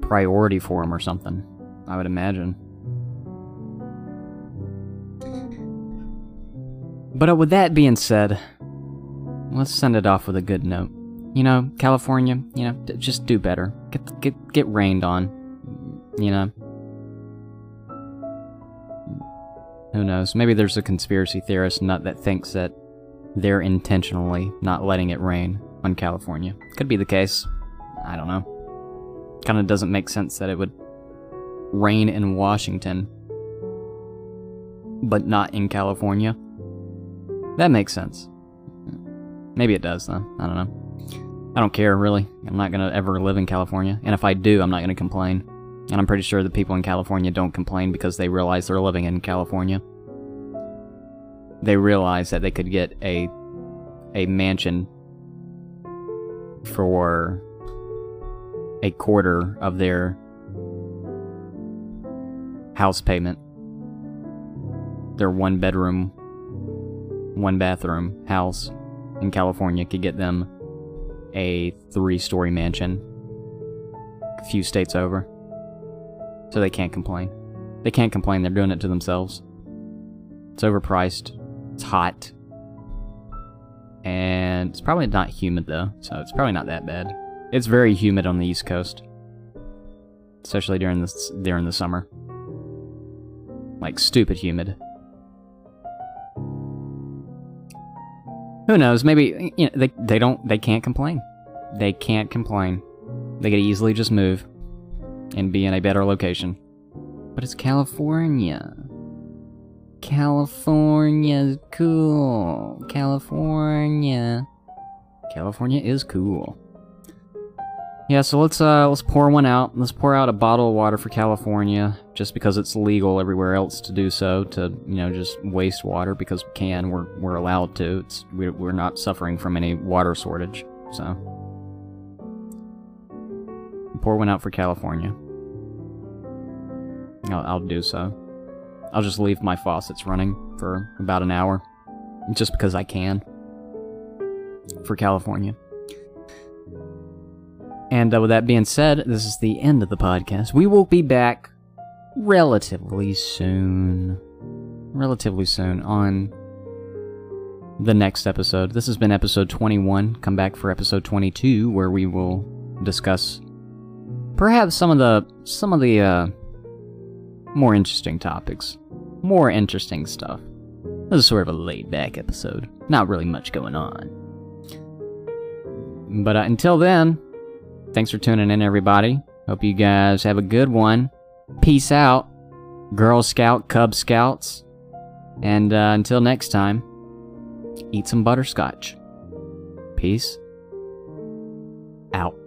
priority for them or something. I would imagine. But uh, with that being said, let's send it off with a good note. You know, California, you know, just do better. Get get get rained on. You know. Who knows? Maybe there's a conspiracy theorist nut that thinks that they're intentionally not letting it rain on California. Could be the case. I don't know. Kind of doesn't make sense that it would rain in Washington, but not in California. That makes sense. Maybe it does, though. I don't know. I don't care, really. I'm not gonna ever live in California. And if I do, I'm not gonna complain. And I'm pretty sure the people in California don't complain because they realize they're living in California. They realize that they could get a a mansion for a quarter of their house payment. Their one bedroom, one bathroom house in California could get them a three story mansion a few states over. So they can't complain. They can't complain, they're doing it to themselves. It's overpriced, it's hot, and it's probably not humid though, so it's probably not that bad. It's very humid on the East Coast, especially during the during the summer. Like stupid humid. Who knows? Maybe you know they they don't they can't complain. They can't complain. They could easily just move and be in a better location. But it's California. California's cool. California. California is cool. Yeah, so let's uh let's pour one out. Let's pour out a bottle of water for California, just because it's legal everywhere else to do so. To you know, just waste water because we can. We're we're allowed to. It's we're, we're not suffering from any water shortage. So pour one out for California. I'll, I'll do so. I'll just leave my faucets running for about an hour, just because I can. For California. And uh, with that being said, this is the end of the podcast. We will be back relatively soon. Relatively soon on the next episode. This has been episode 21. Come back for episode 22 where we will discuss perhaps some of the some of the uh more interesting topics. More interesting stuff. This is sort of a laid back episode. Not really much going on. But uh, until then, thanks for tuning in, everybody. Hope you guys have a good one. Peace out, Girl Scout, Cub Scouts. And uh, until next time, eat some butterscotch. Peace out.